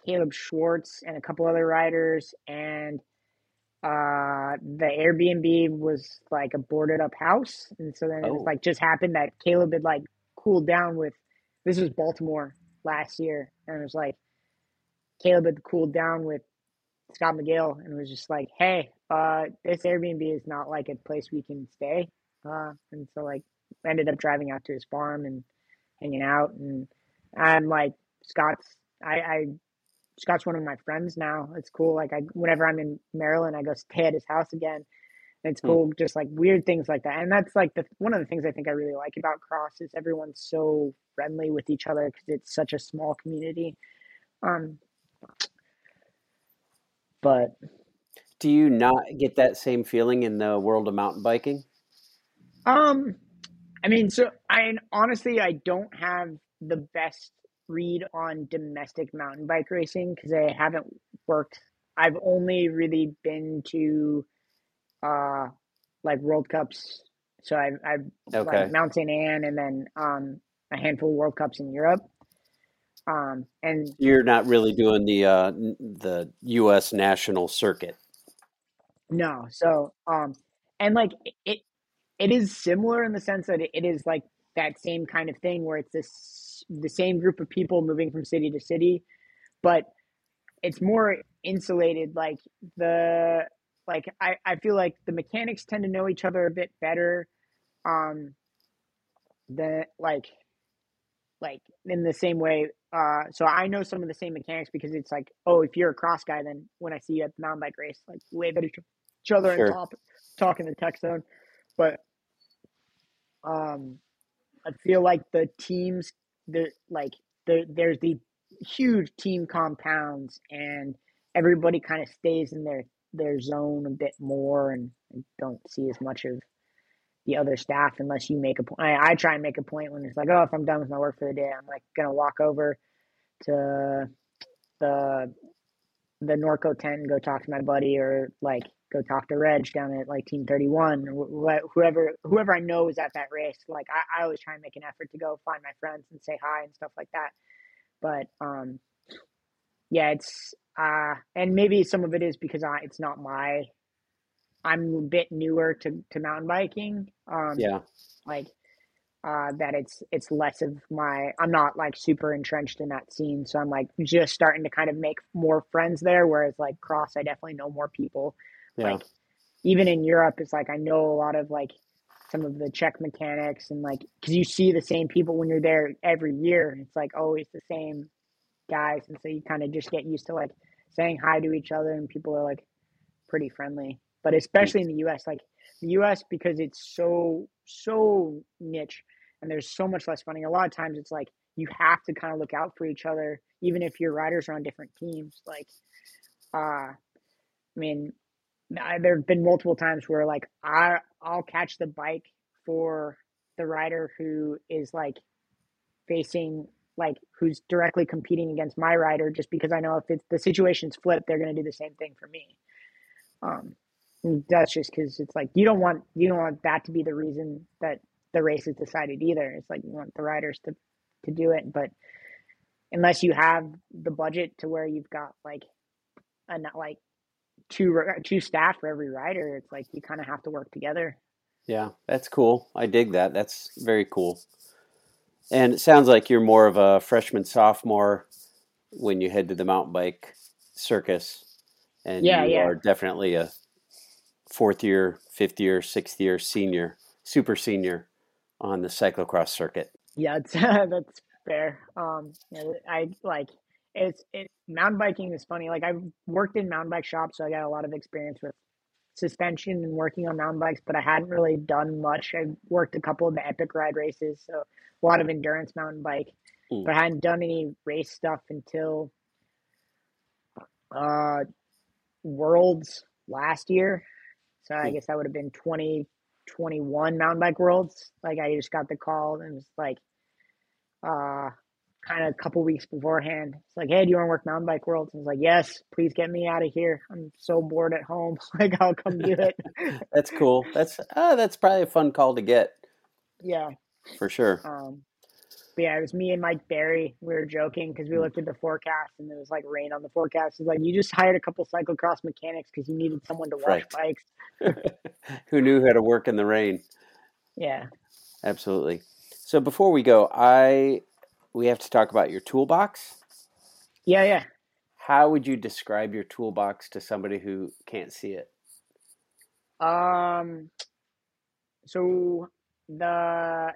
Caleb Swartz and a couple other riders, and uh, the Airbnb was like a boarded up house, and so then it was Oh, like just happened that Caleb had like cooled down with. This was Baltimore last year, and it was like Caleb had cooled down with Scott McGill and was just like, "Hey, uh, this Airbnb is not like a place we can stay." Uh, and so like I ended up driving out to his farm and hanging out, and I'm like Scott's. I, I Scott's one of my friends now. It's cool. Like I, whenever I'm in Maryland, I go stay at his house again. And it's hmm, cool, just like weird things like that. And that's like the one of the things I think I really like about Cross is everyone's so friendly with each other because it's such a small community. Um, but do you not get that same feeling in the world of mountain biking? Um, I mean, so I honestly I don't have the best read on domestic mountain bike racing because I haven't worked. I've only really been to uh like World Cups. So I've I've Okay, like Mount St. Anne and then um a handful of World Cups in Europe. Um, and you're not really doing the uh, the U.S. national circuit. no, so um, and like it it is similar in the sense that it is like that same kind of thing where it's this the same group of people moving from city to city, but it's more insulated. Like the like I, I feel like the mechanics tend to know each other a bit better. Um, the like like in the same way. Uh, so I know some of the same mechanics because it's like, oh, if you're a cross guy, then when I see you at the mountain bike race, like wave at each each other and talk talk in the tech zone. But um, I feel like the teams, the like the there's the huge team compounds, and everybody kind of stays in their their zone a bit more, and, don't see as much of the other staff unless you make a point. I, I try and make a point when it's like, oh, if I'm done with my work for the day, I'm like gonna walk over to the the Norco tent and go talk to my buddy, or like go talk to Reg down at like Team Thirty One, or wh- whoever whoever I know is at that race. Like I, I always try and make an effort to go find my friends and say hi and stuff like that. But um, yeah, it's uh, and maybe some of it is because I it's not my I'm a bit newer to, to mountain biking. Um, Yeah. like uh, that it's it's less of my I'm not like super entrenched in that scene, so I'm like just starting to kind of make more friends there. Whereas like cross, I definitely know more people. Yeah. Like even in Europe, it's like I know a lot of like some of the Czech mechanics and like because you see the same people when you're there every year. It's like always the same guys, and so you kind of just get used to like saying hi to each other, and people are like pretty friendly. But especially in the U.S., like the U.S. because it's so so niche and there's so much less funding. A lot of times it's like you have to kind of look out for each other, even if your riders are on different teams. Like, uh, I mean, there have been multiple times where like I I'll catch the bike for the rider who is like facing like who's directly competing against my rider just because I know if it's the situation's flipped, they're going to do the same thing for me. Um, that's just because it's like you don't want you don't want that to be the reason that the race is decided either. It's like you want the riders to to do it, but unless you have the budget to where you've got like a not like two two staff for every rider, it's like you kind of have to work together. Yeah, that's cool. I dig that. That's very cool. And it sounds like you're more of a freshman sophomore when you head to the mountain bike circus, and yeah, you yeah. are definitely a fourth year, fifth year, sixth year senior, super senior on the cyclocross circuit. Yeah, it's, that's fair. Um, I like it's it. Mountain biking is funny. Like I've worked in mountain bike shops, so I got a lot of experience with suspension and working on mountain bikes, but I hadn't really done much. I worked a couple of the epic ride races, so a lot of endurance mountain bike, mm. but I hadn't done any race stuff until uh, Worlds last year. So I mm. guess that would have been 2021 mountain bike worlds. Like I just got the call and it was like, uh, kind of a couple weeks beforehand. It's like, hey, do you want to work mountain bike worlds? I was like, yes, please get me out of here. I'm so bored at home. like I'll come do it. that's cool. That's uh, that's probably a fun call to get. Yeah, for sure. Um, but yeah, it was me and Mike Barry. We were joking because we looked at the forecast and there was like rain on the forecast. It's like you just hired a couple cyclocross mechanics because you needed someone to wash right. bikes. Who knew how to work in the rain? Yeah, absolutely. So before we go, I we have to talk about your toolbox. Yeah, yeah. How would you describe your toolbox to somebody who can't see it? Um, so the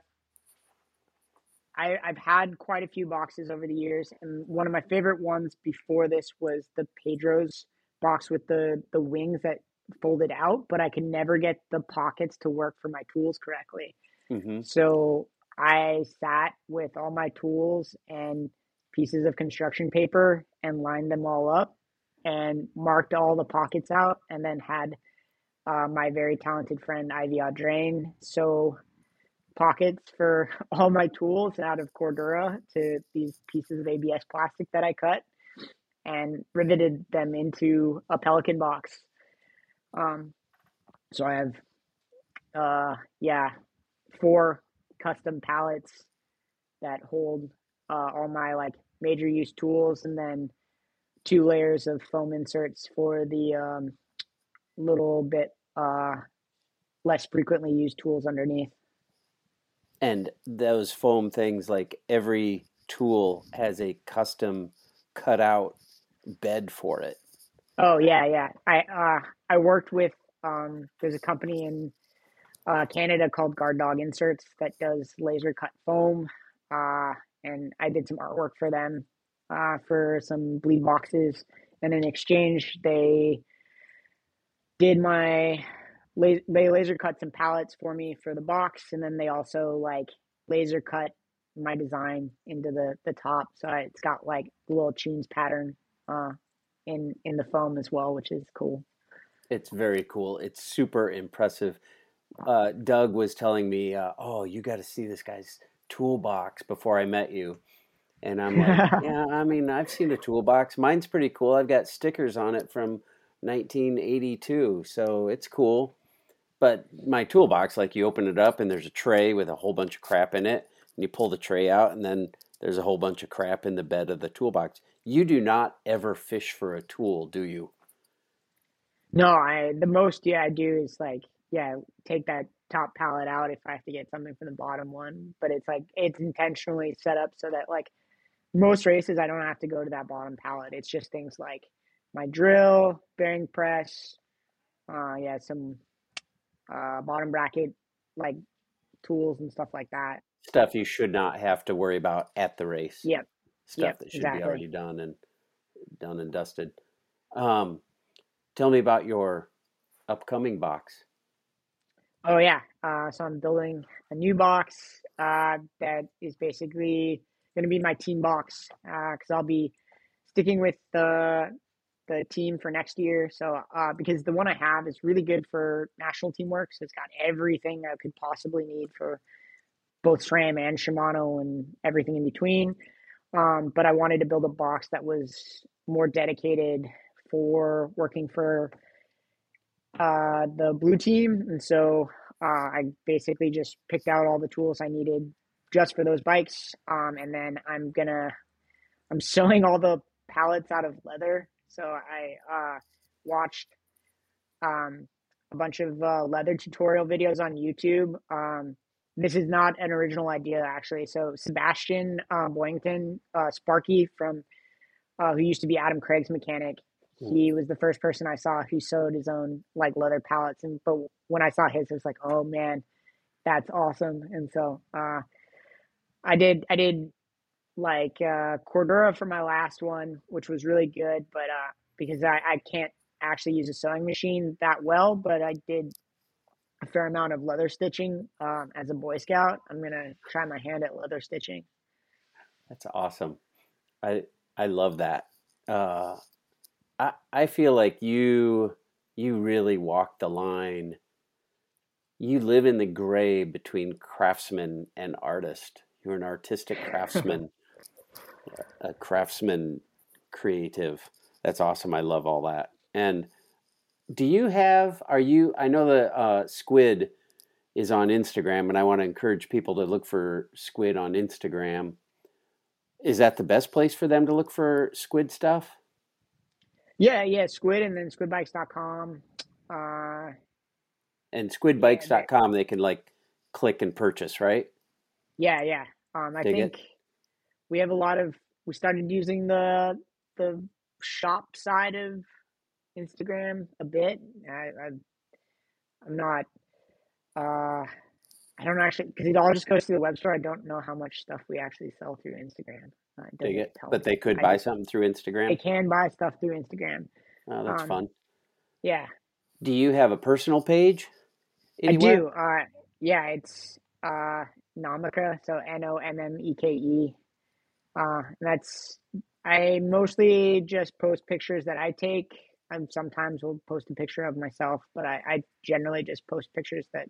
I, I've had quite a few boxes over the years, and one of my favorite ones before this was the Pedro's box with the the wings that folded out, but I could never get the pockets to work for my tools correctly. Mm-hmm. So I sat with all my tools and pieces of construction paper and lined them all up and marked all the pockets out and then had uh, my very talented friend Ivy Audrain sew pockets for all my tools out of Cordura to these pieces of ABS plastic that I cut and riveted them into a Pelican box. Um, so I have, uh, yeah, four custom pallets that hold uh, all my like major use tools and then two layers of foam inserts for the um, little bit uh, less frequently used tools underneath. And those foam things, like every tool has a custom cut out bed for it. Oh yeah, yeah. I uh, I worked with um, there's a company in uh, Canada called Guard Dog Inserts that does laser cut foam. Uh, and I did some artwork for them uh, for some bleed boxes. And in exchange, they did my they laser cut some pallets for me for the box, and then they also like laser cut my design into the the top, so it's got like a little tunes pattern uh, in in the foam as well, which is cool. It's very cool. It's super impressive uh, Doug was telling me, uh, "Oh, you got to see this guy's toolbox before I met you," and I'm like, "Yeah, I mean, I've seen a toolbox. Mine's pretty cool. I've got stickers on it from 1982, so it's cool." But my toolbox, like you open it up and there's a tray with a whole bunch of crap in it, and you pull the tray out, and then there's a whole bunch of crap in the bed of the toolbox. You do not ever fish for a tool, do you? No, I the most yeah I do is like yeah, take that top pallet out if I have to get something from the bottom one. But it's like it's intentionally set up so that like most races I don't have to go to that bottom pallet. It's just things like my drill, bearing press, uh yeah, some uh bottom bracket like tools and stuff like that. Stuff you should not have to worry about at the race. Yep. Stuff yep, that should exactly. be already done and done and dusted. Um tell me about your upcoming box. Oh yeah. Uh, so I'm building a new box uh, that is basically going to be my team box because uh, I'll be sticking with the the team for next year. So uh, because the one I have is really good for national teamwork, so it's got everything I could possibly need for both SRAM and Shimano and everything in between. Um, but I wanted to build a box that was more dedicated for working for uh, the blue team, and so uh, I basically just picked out all the tools I needed just for those bikes. Um, and then I'm gonna I'm sewing all the pallets out of leather. So I uh, watched um, a bunch of uh, leather tutorial videos on YouTube. Um, this is not an original idea, actually. So Sebastian uh, Boyington, uh, Sparky from uh, who used to be Adam Craig's mechanic, he was the first person I saw who sewed his own like leather pallets. And but when I saw his, it was like, oh man, that's awesome. And so uh, I did I did like uh, Cordura for my last one, which was really good. But uh, because I, I can't actually use a sewing machine that well, but I did a fair amount of leather stitching um, as a Boy Scout. I'm gonna try my hand at leather stitching. That's awesome. I I love that. Uh, I I feel like you you really walk the line. You live in the gray between craftsman and artist. You're an artistic craftsman, a craftsman creative. That's awesome. I love all that. And do you have? Are you? I know the uh, squid is on Instagram, and I want to encourage people to look for squid on Instagram. Is that the best place for them to look for squid stuff? Yeah, yeah, squid and then squidbikes.com. Uh, and squidbikes.com, they can like click and purchase, right? Yeah, yeah. Um, I Dig think it. we have a lot of. We started using the the shop side of Instagram a bit. I, I I'm not. Uh, I don't actually because it all just goes to the web store. I don't know how much stuff we actually sell through Instagram. Uh, it. But they could I buy just- something through Instagram. They can buy stuff through Instagram. Oh, that's um, fun. Yeah, Do you have a personal page? I do. Uh, yeah, it's uh, Nomika, so N O M M E K E. Uh, that's I mostly just post pictures that I take. I sometimes will post a picture of myself, but I, I generally just post pictures that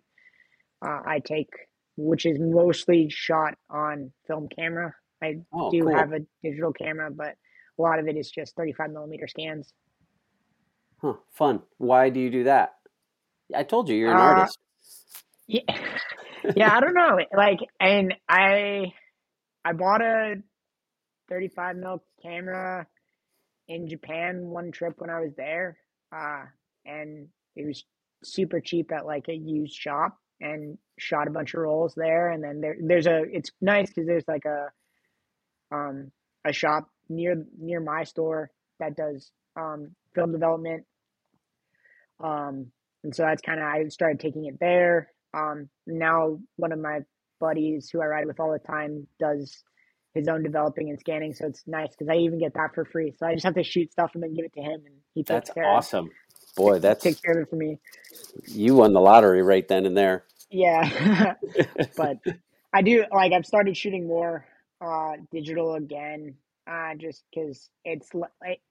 uh, I take, which is mostly shot on film camera. I Oh, do cool. have a digital camera, but a lot of it is just 35 millimeter scans. Huh, fun. Why do you do that? I told you you're an Uh, artist. Yeah, yeah. I don't know. Like, and I, I bought a 35 mil camera in Japan one trip when I was there, uh, and it was super cheap at like a used shop, and shot a bunch of rolls there. And then there, there's a. It's nice because there's like a, um, a shop near near my store that does um film development. Um, and so that's kind of I started taking it there. Um, now one of my buddies who I ride with all the time does his own developing and scanning, so it's nice because I even get that for free. So I just have to shoot stuff and then give it to him, and he takes care of That's care awesome. Boy, that's takes care of it for me. you won the lottery right then and there. Yeah, but I do like I've started shooting more uh digital again, uh, just because it's like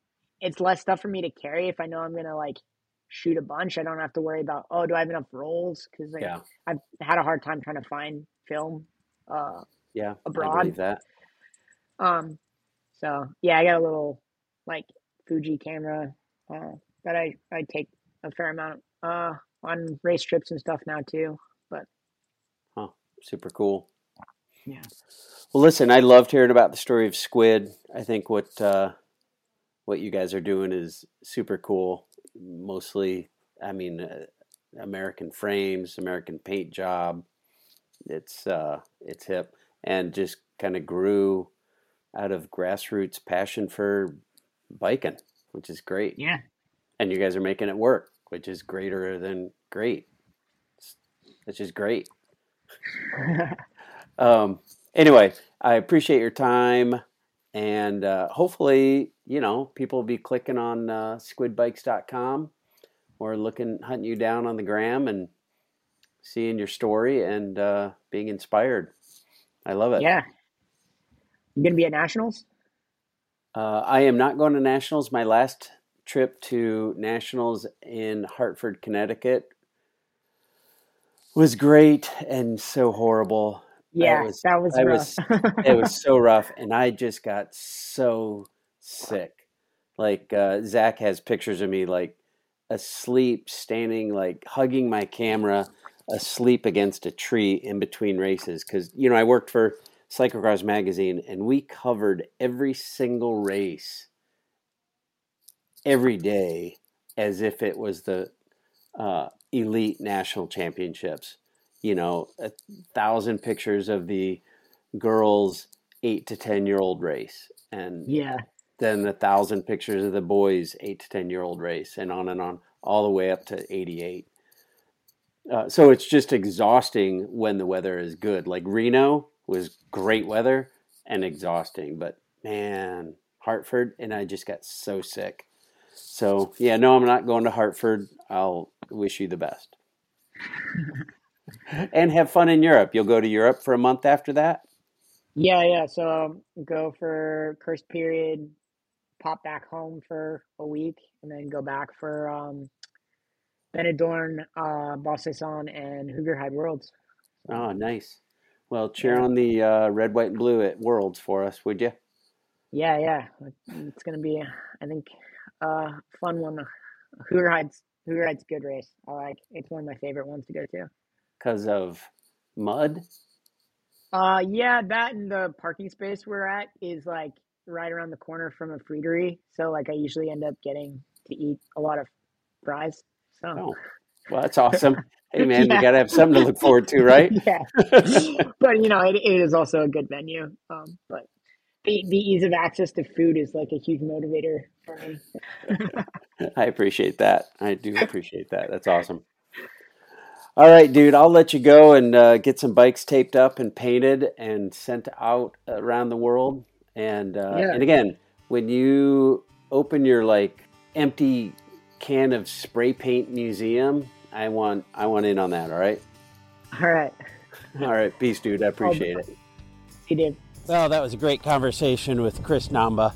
it's less stuff for me to carry if I know I'm gonna like shoot a bunch. I don't have to worry about oh do I have enough rolls because like, yeah, I've had a hard time trying to find film. Uh, yeah. I abroad. believe that. um, so yeah, I got a little like Fuji camera uh, that I I take a fair amount uh on race trips and stuff now too. But huh, super cool. Yeah. Well, listen, I loved hearing about the story of Squid. I think what uh, what you guys are doing is super cool. Mostly, I mean, uh, American frames, American paint job. It's uh, it's hip and just kind of grew out of grassroots passion for biking, which is great. Yeah. And you guys are making it work, which is greater than great. It's, it's just great. Um, anyway, I appreciate your time, and uh, hopefully, you know, people will be clicking on uh, squidbikes.com or looking, hunting you down on the gram and seeing your story and uh, being inspired. I love it. yeah. You gonna be at nationals? Uh, I am not going to nationals. My last trip to nationals in Hartford, Connecticut was great and so horrible. Yeah, was- that was I rough. it was so rough and i just got so sick like uh, zach has pictures of me like asleep, standing like hugging my camera, asleep against a tree in between races. Because you know I worked for Cyclocross magazine, and we covered every single race every day as if it was the uh, elite national championships. You know, a thousand pictures of the girls' eight to ten year old race, and Yeah. then a thousand pictures of the boys' eight to ten year old race, and on and on, all the way up to eighty eight. Uh, so it's just exhausting when the weather is good. Like Reno was great weather and exhausting, but man, Hartford, and I just got so sick. So yeah, no, I'm not going to Hartford. I'll wish you the best. and have fun in Europe. You'll go to Europe for a month after that. Yeah, yeah. So um, go for cursed period, pop back home for a week, and then go back for um, Benidorm, uh, Besançon, and Hoogerheide Worlds. Oh, nice. Well, cheer on the uh, red, white, and blue at Worlds for us, would you? Yeah, yeah. It's gonna be, I think, a fun one. Hoogerheide's Hoogerheide's good race. I like. It's one of my favorite ones to go to. Because of mud. Uh, yeah, that and the parking space we're at is like right around the corner from a fruitery. So like I usually end up getting to eat a lot of fries. So Oh, well, that's awesome. Hey, man, Yeah. you got to have something to look forward to, right? yeah, but you know it, it is also a good venue. Um, but the the ease of access to food is like a huge motivator for me. I appreciate that. I do appreciate that. That's awesome. All right, dude, I'll let you go and uh, get some bikes taped up and painted and sent out around the world. And uh, Yeah. and again, when you open your like empty can of spray paint museum, I want I want in on that. All right. All right, All right. Peace, dude. I appreciate it. you did. Well, that was a great conversation with Chris Namba.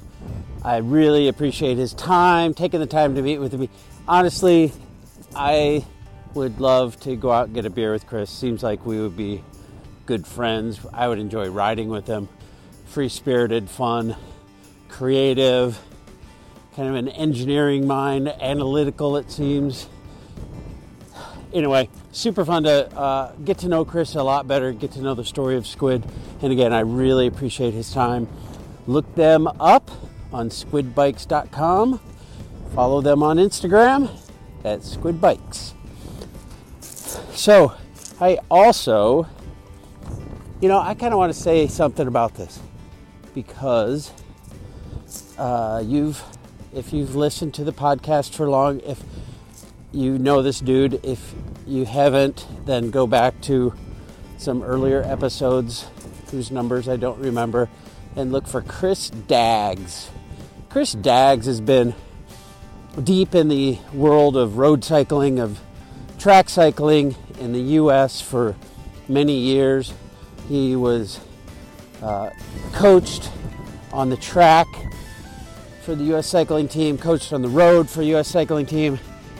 I really appreciate his time, taking the time to meet with me. Honestly, I would love to go out and get a beer with Chris. Seems like we would be good friends. I would enjoy riding with him. Free spirited, fun, creative, kind of an engineering mind, analytical, it seems. Anyway, super fun to uh, get to know Chris a lot better, get to know the story of Squid. And again, I really appreciate his time. Look them up on squidbikes.com. Follow them on Instagram at squidbikes. So, I also, you know, I kind of want to say something about this because uh, you've, if you've listened to the podcast for long, if you know this dude, if you haven't, then go back to some earlier episodes whose numbers I don't remember and look for Chris Daggs. Chris Daggs has been deep in the world of road cycling, of track cycling in the U.S. for many years. He was uh, coached on the track for the U.S. cycling team, coached on the road for U.S. cycling team,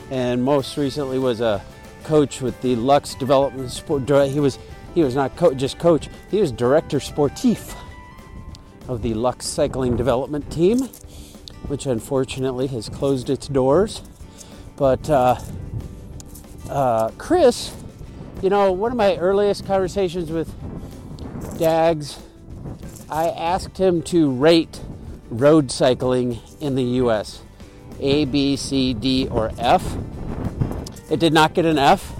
and most recently was a coach with the Lux Development Sport. He was he was not co- just coach; he was director sportif of the Lux Cycling Development Team, which unfortunately has closed its doors. But uh, uh, Chris, you know, one of my earliest conversations with Dags, I asked him to rate road cycling in the U.S. A, B, C, D, or F. It did not get an F,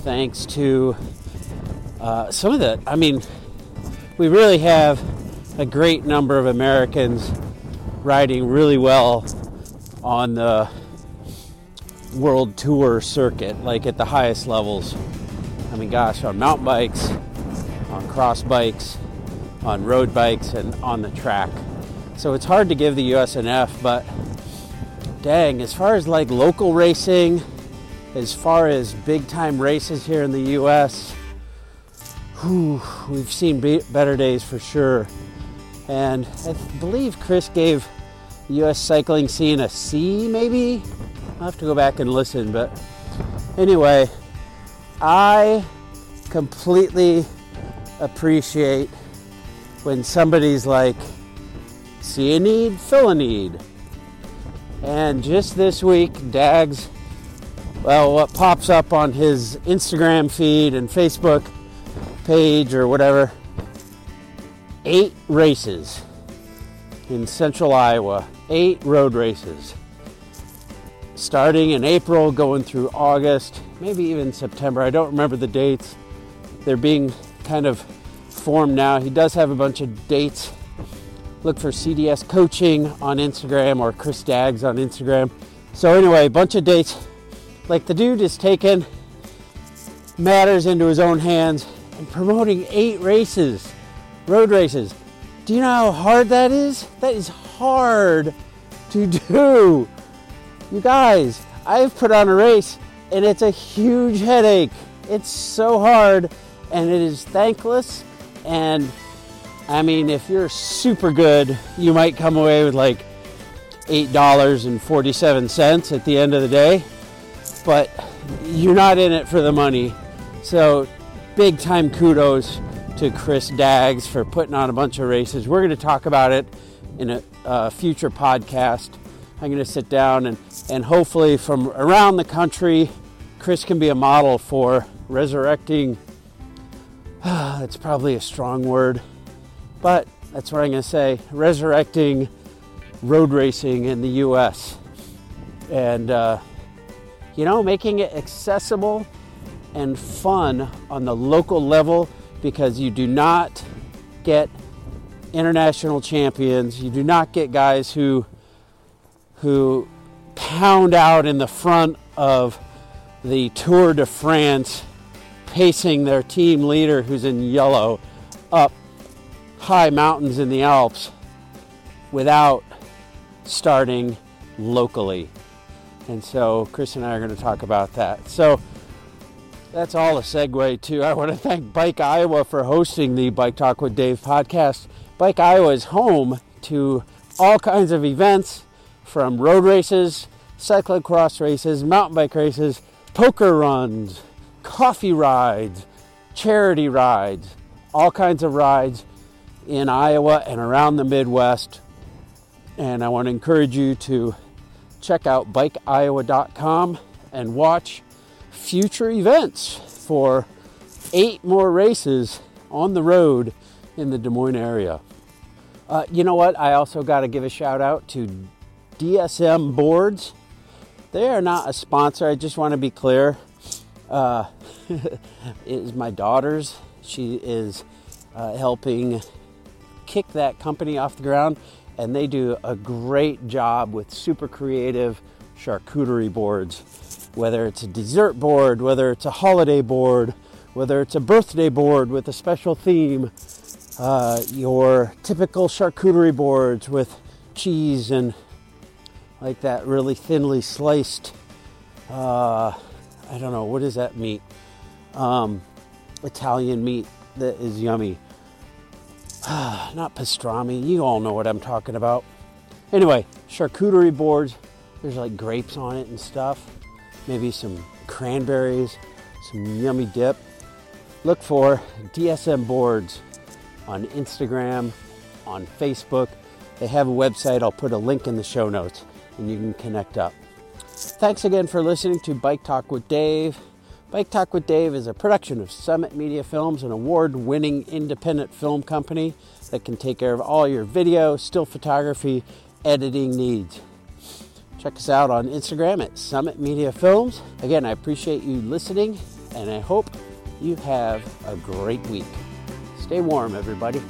thanks to uh, some of the. I mean, we really have a great number of Americans riding really well on the world tour circuit, like at the highest levels. I mean, gosh, on mountain bikes, on cross bikes, on road bikes, and on the track. So it's hard to give the US an F, but dang, as far as like local racing, as far as big time races here in the US, whew, we've seen be- better days for sure. And I believe Chris gave the US cycling scene a C, maybe? I'll have to go back and listen, but anyway, I completely appreciate when somebody's like, see a need, fill a need. And just this week, Dags, well, what pops up on his Instagram feed and Facebook page or whatever, eight races in central Iowa, eight road races. Starting in April, going through August, maybe even September. I don't remember the dates. They're being kind of formed now. He does have a bunch of dates. Look for CDS Coaching on Instagram or Chris Dags on Instagram. So, anyway, a bunch of dates. Like the dude is taking matters into his own hands and promoting eight races, road races. Do you know how hard that is? That is hard to do. You guys, I've put on a race and it's a huge headache. It's so hard and it is thankless. And I mean, if you're super good, you might come away with like $8.47 at the end of the day, but you're not in it for the money. So, big time kudos to Chris Dags for putting on a bunch of races. We're going to talk about it in a, a future podcast. I'm going to sit down and, and hopefully from around the country, Chris can be a model for resurrecting. that's probably a strong word, but that's what I'm going to say. Resurrecting road racing in the U.S. and uh, you know making it accessible and fun on the local level because you do not get international champions. You do not get guys who who pound out in the front of the Tour de France pacing their team leader who's in yellow up high mountains in the Alps without starting locally. And so Chris and I are going to talk about that. So that's all a segue to. I want to thank Bike Iowa for hosting the Bike Talk with Dave podcast. Bike Iowa is home to all kinds of events from road races, cyclocross races, mountain bike races, poker runs, coffee rides, charity rides, all kinds of rides in Iowa and around the Midwest. And I want to encourage you to check out bikeiowa.com and watch future events for eight more races on the road in the Des Moines area. Uh, you know what? I also got to give a shout out to DSM Boards. They are not a sponsor. I just want to be clear. Uh, it is my daughter's. She is uh, helping kick that company off the ground, and they do a great job with super creative charcuterie boards whether it's a dessert board, whether it's a holiday board, whether it's a birthday board with a special theme, uh, your typical charcuterie boards with cheese and like that really thinly sliced, uh, I don't know, what is that meat? Um, Italian meat that is yummy. Not pastrami, you all know what I'm talking about. Anyway, charcuterie boards, there's like grapes on it and stuff maybe some cranberries, some yummy dip. Look for DSM boards on Instagram, on Facebook. They have a website. I'll put a link in the show notes and you can connect up. Thanks again for listening to Bike Talk with Dave. Bike Talk with Dave is a production of Summit Media Films, an award winning independent film company that can take care of all your video, still photography, editing needs. Check us out on Instagram at Summit Media Films. Again, I appreciate you listening and I hope you have a great week. Stay warm, everybody.